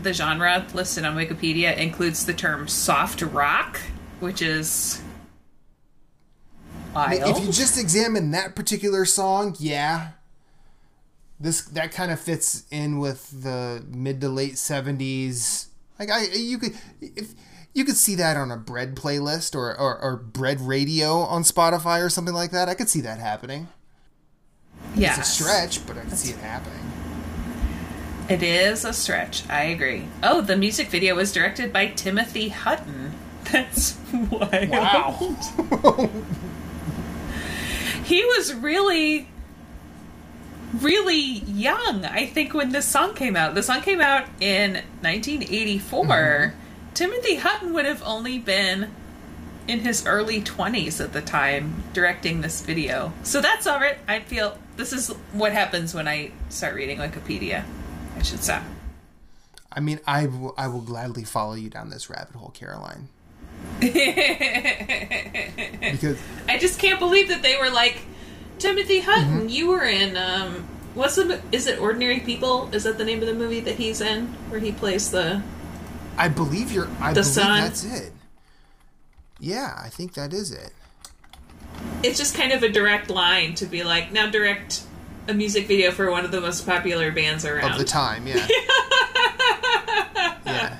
the genre listed on Wikipedia includes the term soft rock, which is wild. if you just examine that particular song, yeah, this that kind of fits in with the mid to late seventies. Like I, you could if you could see that on a bread playlist or, or or bread radio on Spotify or something like that. I could see that happening. yes. It's a stretch, but I could see it happening. It is a stretch. I agree. Oh, the music video was directed by Timothy Hutton. That's wild. He was really, really young, I think, when this song came out. The song came out in 1984. Mm-hmm. Timothy Hutton would have only been in his early 20s at the time directing this video. So that's all right. I feel this is what happens when I start reading Wikipedia. I should stop. I mean, I will, I will gladly follow you down this rabbit hole, Caroline. because I just can't believe that they were like Timothy Hutton. You were in um, what's the is it Ordinary People? Is that the name of the movie that he's in where he plays the? I believe you're. I The believe Sun. that's it. Yeah, I think that is it. It's just kind of a direct line to be like now direct a music video for one of the most popular bands around. of the time, yeah. yeah.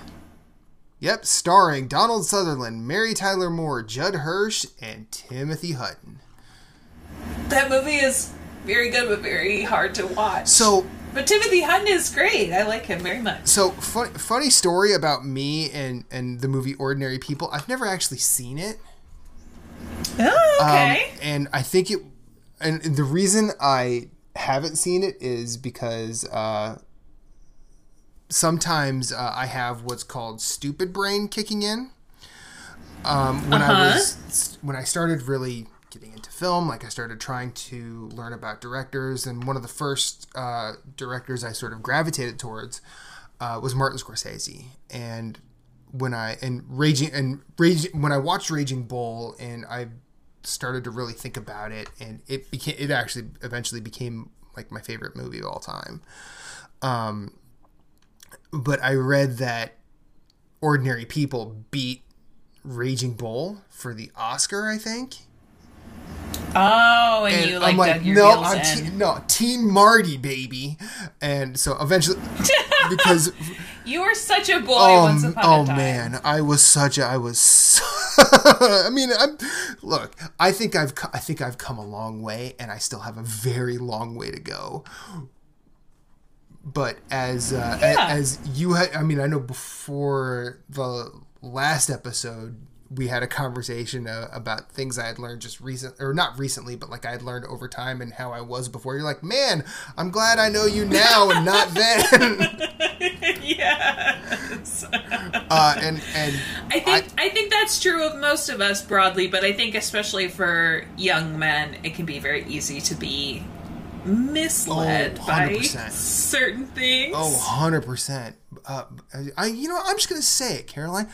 Yep, starring Donald Sutherland, Mary Tyler Moore, Judd Hirsch, and Timothy Hutton. That movie is very good but very hard to watch. So, but Timothy Hutton is great. I like him very much. so fun, funny story about me and and the movie Ordinary People. I've never actually seen it. Oh, Um, okay. and I think it, and the reason I haven't seen it is because uh, sometimes uh, I have what's called stupid brain kicking in. Um, when I Uh-huh. was when I started really film, like I started trying to learn about directors, and one of the first uh, directors I sort of gravitated towards uh, was Martin Scorsese, and when I and raging and raging when I watched Raging Bull and I started to really think about it, and it became it actually eventually became like my favorite movie of all time. Um, but I read that Ordinary People beat Raging Bull for the Oscar, I think. Oh, and, And you like, I'm like, no, I'm te- no, Teen Marty, baby. And so eventually, because you were such a boy oh, once upon oh a time. man, I was such a, I was. So, I mean, I'm look. I think I've, I think I've come a long way, and I still have a very long way to go. But as uh, Yeah. as you had, I mean, I know before the last episode, we had a conversation uh, about things I had learned just recent, or not recently, but like I had learned over time and how I was before. You're like, man, I'm glad I know you now and not then. yes. uh, and and I think I, think that's true of most of us broadly, but I think especially for young men, it can be very easy to be misled Oh, by 100%. certain things. Oh, 100%. Uh, I, you know, I'm just going to say it, Caroline.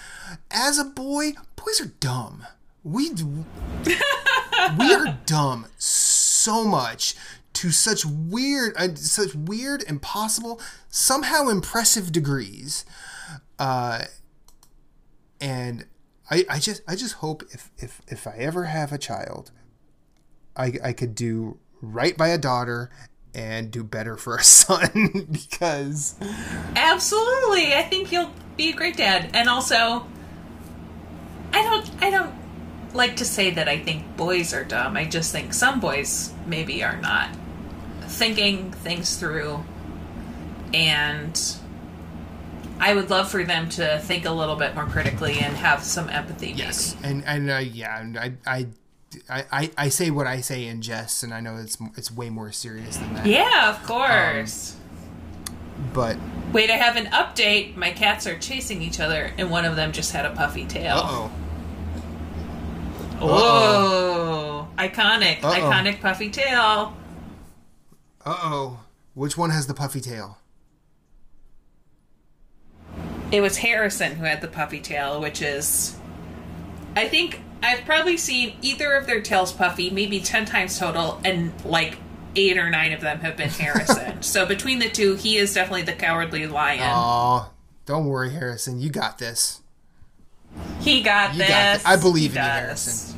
As a boy, boys are dumb. We, we are dumb so much to such weird, uh, such weird, impossible, somehow impressive degrees. Uh, and I, I just, I just hope if, if, if I ever have a child, I, I could do right by a daughter and do better for a son because Absolutely. I think you'll be a great dad. And also I don't I don't like to say that I think boys are dumb. I just think some boys maybe are not thinking things through and I would love for them to think a little bit more critically and have some empathy. Maybe. yes and and uh, yeah and I, I I I I say what I say in jest and I know it's it's way more serious than that Yeah, of course. Um, but Wait, I have an update. My cats are chasing each other, and one of them just had a puffy tail. uh-oh Oh, iconic, Uh-oh. iconic puffy tail. uh-oh which one has the puffy tail It was Harrison who had the puffy tail, which is, I think I've probably seen either of their tails puffy, maybe ten times total, and like eight or nine of them have been Harrison. so between the two, he is definitely the cowardly lion. oh don't worry Harrison you got this he got You this. got thi- I believe He in you. Harrison.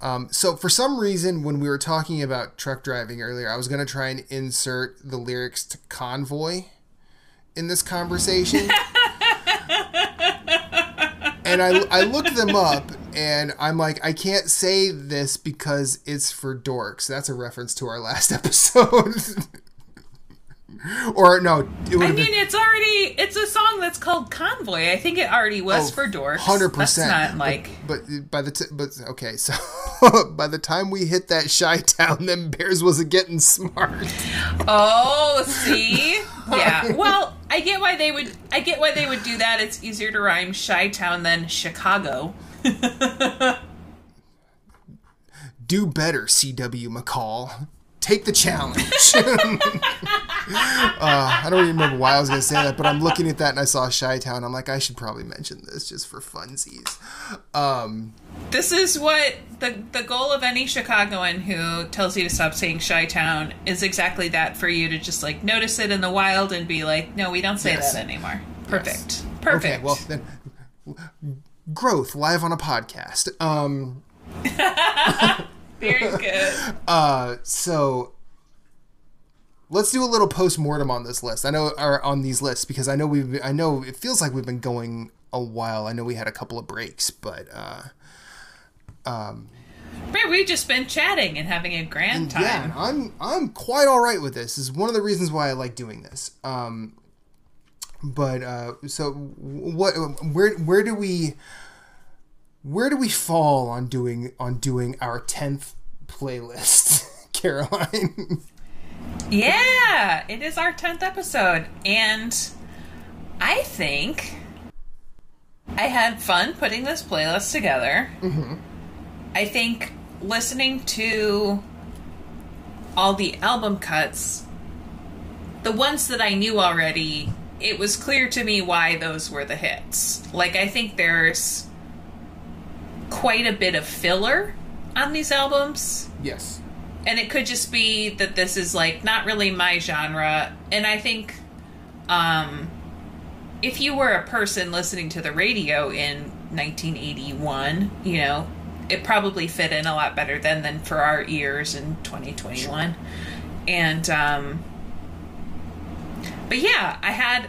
Um, so for some reason, when we were talking about truck driving earlier, I was going to try and insert the lyrics to "Convoy" in this conversation, and I I looked them up, and I'm like, I can't say this because it's for dorks. That's a reference to our last episode. or no, it I mean, been it's already it's a song that's called Convoy. I think it already was Oh, for dorks. Hundred percent. not like but, but by the t- but okay, so by the time we hit that Chi Town, them bears wasn't getting smart. Oh, see? Yeah. Well, I get why they would I get why they would do that. It's easier to rhyme Chi Town than Chicago. Do better, C.W. McCall. Take the challenge. uh, I don't even remember why I was going to say that, but I'm looking at that and I saw Chi Town. I'm like, I should probably mention this just for funsies. Um, This is what the the goal of any Chicagoan who tells you to stop saying Chi Town is exactly that for you to just like notice it in the wild and be like, no, we don't say Yes. that anymore. Perfect. Perfect. okay, well then, growth live on a podcast. Um, Very good. Uh, so let's do a little post mortem on this list. I know, or on these lists because I know we've, I know it feels like we've been going a while. I know we had a couple of breaks, but uh, um. Right, we've just been chatting and having a grand time. yeah, I'm I'm quite all right with this. this. Is one of the reasons why I like doing this. Um, but uh, so what? Where where do we? Where do we fall on doing on doing our tenth playlist, Caroline? Yeah, it is our 10th episode. And I think I had fun putting this playlist together. Mm-hmm. I think listening to all the album cuts, the ones that I knew already it was clear to me why those were the hits. Like I think there's quite a bit of filler on these albums Yes. and it could just be that this is like not really my genre and i think um if you were a person listening to the radio in 1981 you know it probably fit in a lot better then than for our ears in 2021 and um but yeah i had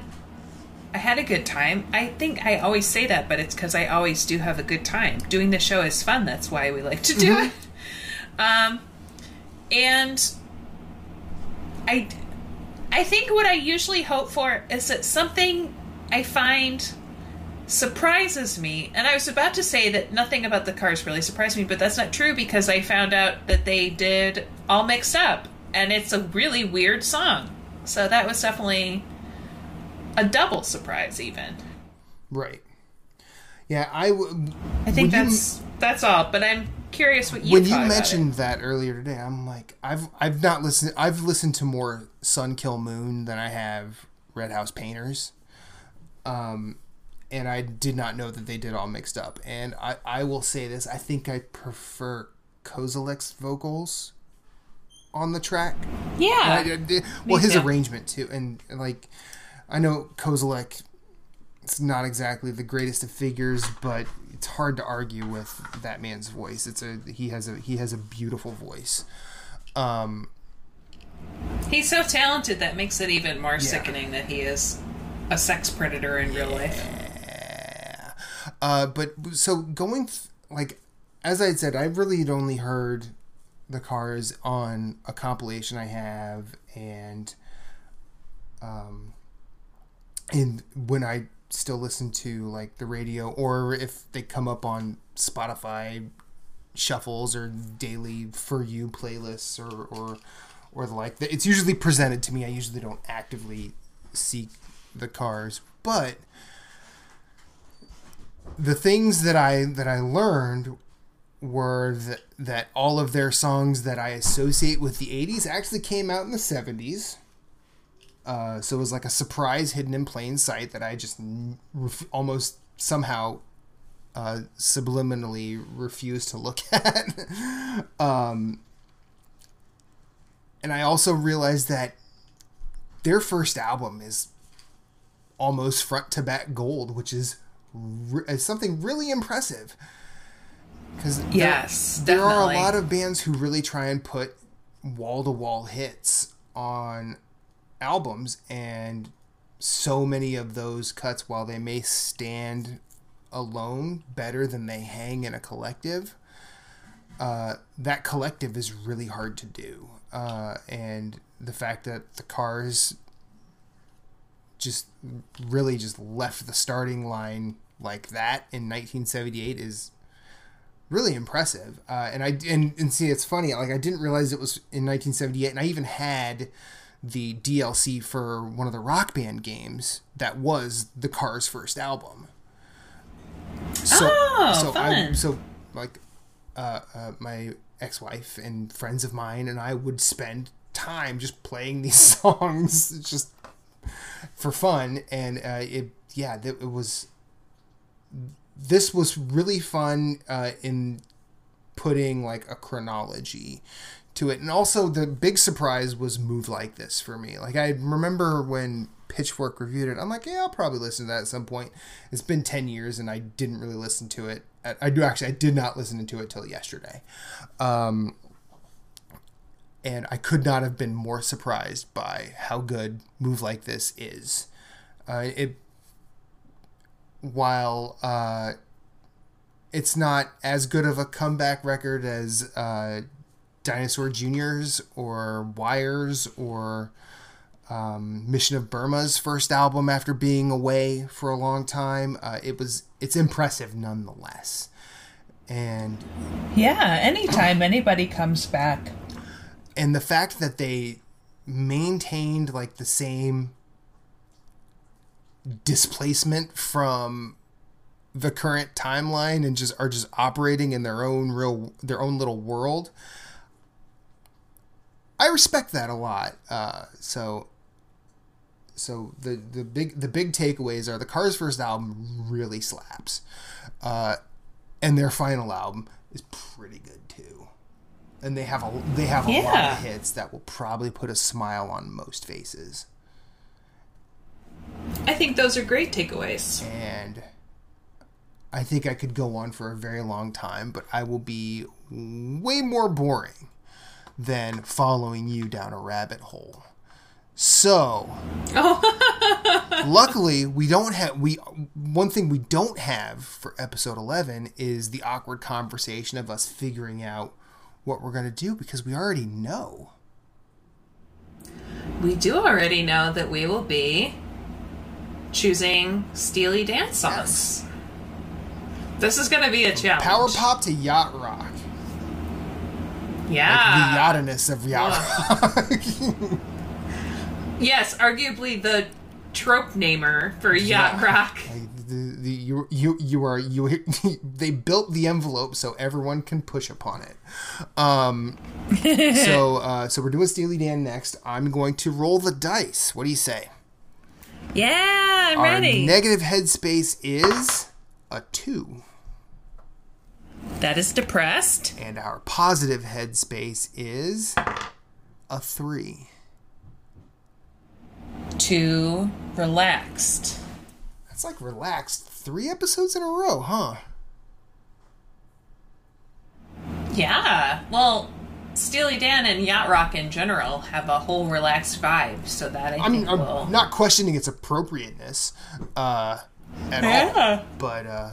I had a good time. I think I always say that, but it's because I always do have a good time. Doing the show is fun. That's why we like to do it. Um, and I, I think what I usually hope for is that something I find surprises me. And I was about to say that nothing about the cars really surprised me, but that's not true because I found out that they did All Mixed Up, and it's a really weird song. So that was definitely a double surprise, even. Right. Yeah, I w- I think When you- that's that's all. But I'm curious what you when you mentioned that earlier today, I'm like, I've I've not listened. I've listened to more Sun Kil Moon than I have Red House Painters, um, and I did not know that they did all mixed up. And I I will say this: I think I prefer Kozelek's vocals on the track. yeah, I did- well, his too. arrangement too, and, and, like I know Kozelek. It's not exactly the greatest of figures, but it's hard to argue with that man's voice. It's a he has a he has a beautiful voice. Um, He's so talented that makes it even more sickening that he is a sex predator in real life. uh, but so going th- like as I had said, I really had only heard the cars on a compilation I have, and um, and when I still listen to like the radio, or if they come up on Spotify shuffles or daily for you playlists or or or the like, it's usually presented to me. I usually don't actively seek the cars, but the things that I that I learned were that that all of their songs that I associate with the 80s actually came out in the 70s. Uh, so it was like a surprise hidden in plain sight that I just ref- almost somehow uh, subliminally refused to look at. um, and I also realized that their first album is almost front to back gold, which is, re- is something really impressive. Because Yes, there are a lot of bands who really try and put wall to wall hits on albums, and so many of those cuts, while they may stand alone better than they hang in a collective, uh, that collective is really hard to do. Uh, and the fact that the cars just really just left the starting line like that in 1978 is really impressive. Uh, and I and, and see, it's funny. Like I didn't realize it was in 1978, and I even had the DLC for one of the Rock Band games that was the Cars' first album. So, Oh, so I fun. so like uh, uh, my ex-wife and friends of mine and I would spend time just playing these songs just for fun and uh, it yeah it was this was really fun uh, in putting like a chronology to it. And also the big surprise was move like this for me. Like i remember when pitchfork reviewed it i'm like yeah i'll probably listen to that at some point. It's been 10 years and i didn't really listen to it i, do actually i did not listen to it till yesterday. Um, and i could not have been more surprised by how good move like this is. Uh, it while uh, it's not as good of a comeback record as uh, Dinosaur Juniors or Wires or um, Mission of Burma's first album after being away for a long time. Uh, it was it's impressive nonetheless, and Yeah, anytime anybody comes back. and the fact that they maintained like the same displacement from the current timeline and just are just operating in their own real their own little world i respect that a lot uh so so the the big the big takeaways are the Cars' first album really slaps, uh, and their final album is pretty good too. And they have a they have a lot of hits that will probably put a smile on most faces. I think those are great takeaways. and I think I could go on for a very long time, but I will be way more boring than following you down a rabbit hole. So, oh. luckily, we don't have we one thing we don't have for episode 11 is the awkward conversation of us figuring out what we're going to do because we already know. We do already know that we will be choosing Steely Dan songs. This is going to be a challenge. Power pop to yacht rock. Yeah. the yachtiness of yacht rock. Yes, arguably the trope namer for yacht Yeah. rock. Like, the, the, you you you are you they built the envelope so everyone can push upon it. Um, so uh, so we're doing Steely Dan next. I'm going to roll the dice. What do you say? Yeah, I'm ready. Our ready. negative headspace is a two, that is depressed. and our positive headspace is a three. Too relaxed. That's like relaxed. Three episodes in a row, huh? Yeah. Well, Steely Dan and yacht rock in general have a whole relaxed vibe, so that I, I mean, think I'm will. not questioning its appropriateness uh, at all, but uh,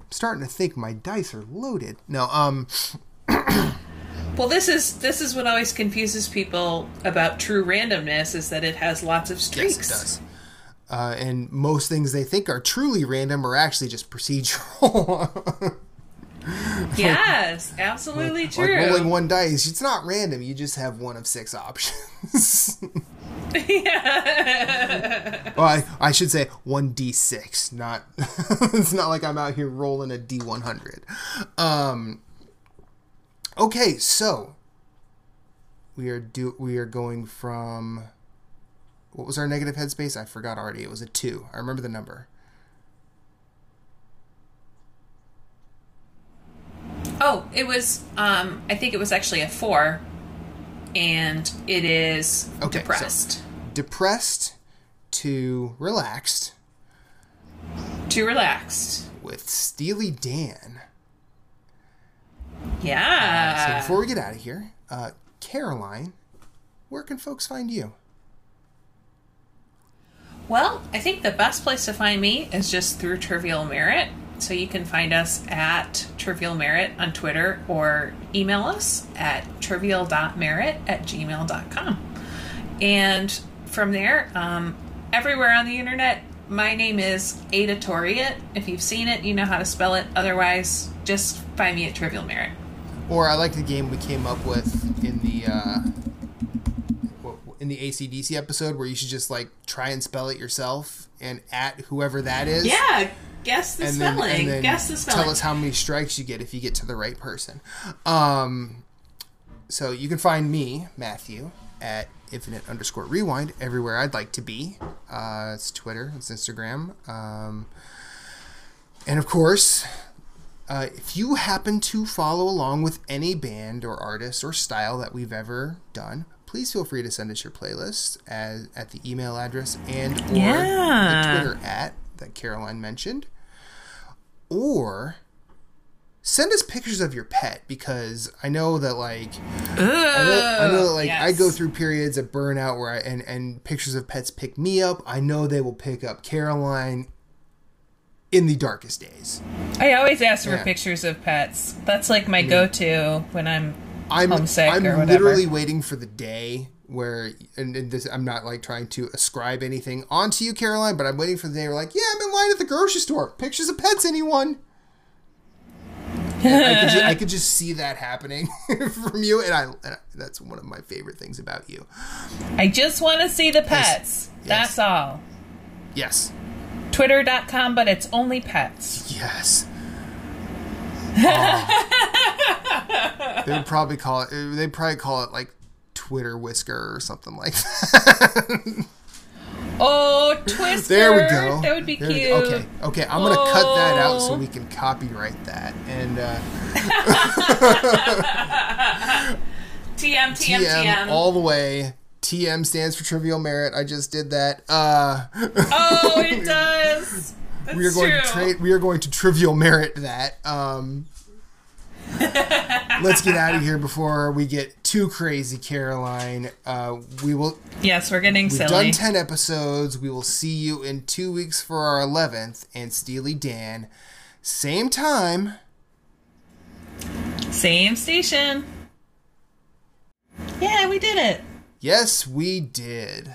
I'm starting to think my dice are loaded. No, um, Well, this is this is what always confuses people about true randomness is that it has lots of streaks. yes, it does. Uh, and most things they think are truly random are actually just procedural. Yes, absolutely like true. rolling one dice, it's not random. You just have one of six options. Yeah. well, I, I should say one d six. Not it's not like I'm out here rolling a d one hundred. Um. Okay, so we are do we are going from what was our negative headspace? I forgot already. It was a two. I remember the number. Oh, it was. Um, I think it was actually a four, and it is Okay, so- depressed. Depressed to relaxed Too relaxed. with Steely Dan. Yeah. So before we get out of here, uh, Caroline, where can folks find you? Well, I think the best place to find me is just through Trivial Merit. So you can find us at Trivial Merit on Twitter or email us at trivial.merit at gmail.com. And from there, um, everywhere on the internet, my name is Ada Toriet. If you've seen it, you know how to spell it. Otherwise, just find me at Trivial Merit. Or I like the game we came up with in the uh, in the ACDC episode where you should just like try and spell it yourself and at whoever that is. Yeah, guess the And then, spelling. and then guess the spelling. tell us how many strikes you get if you get to the right person. Um, so you can find me, Matthew, at infinite underscore rewind everywhere I'd like to be. Uh, it's Twitter, it's Instagram. Um, and of course, uh, if you happen to follow along with any band or artist or style that we've ever done, please feel free to send us your playlist as, at the email address and or Yeah. the Twitter at that Caroline mentioned. Or send us pictures of your pet because I know that like I know, I know that like I go through periods of burnout where I and and pictures of pets pick me up. I know they will pick up Caroline in the darkest days. I always ask for Yeah. pictures of pets. That's like my go-to when I'm I'm homesick I'm or whatever. literally waiting for the day where and, this I'm not like trying to ascribe anything onto you, Caroline, but I'm waiting for the day where like, yeah, I'm in line at the grocery store. Pictures of pets, anyone? I, could ju- I could just see that happening from you, and I, and I that's one of my favorite things about you. I just want to see the pets. That's all. Yes, Twitter.com, but it's only pets. yes. Oh. they would probably call it. They'd probably call it like Twitter whisker or something like that. Oh, Twister. there we go. That would be There cute. Okay, okay. I'm gonna cut that out so Oh. we can copyright that. And uh, TM, TM, TM TM. all the way. TM stands for trivial merit. I just did that. Uh, oh, it does. That's we are going true. to trade. We are going to trivial merit that. Um, let's get out of here before we get too crazy, Caroline. Uh, we will. Yes, we're getting We've silly. done ten episodes. We will see you in two weeks for our eleventh. And Steely Dan, same time. Same station. Yeah, we did it. Yes, we did.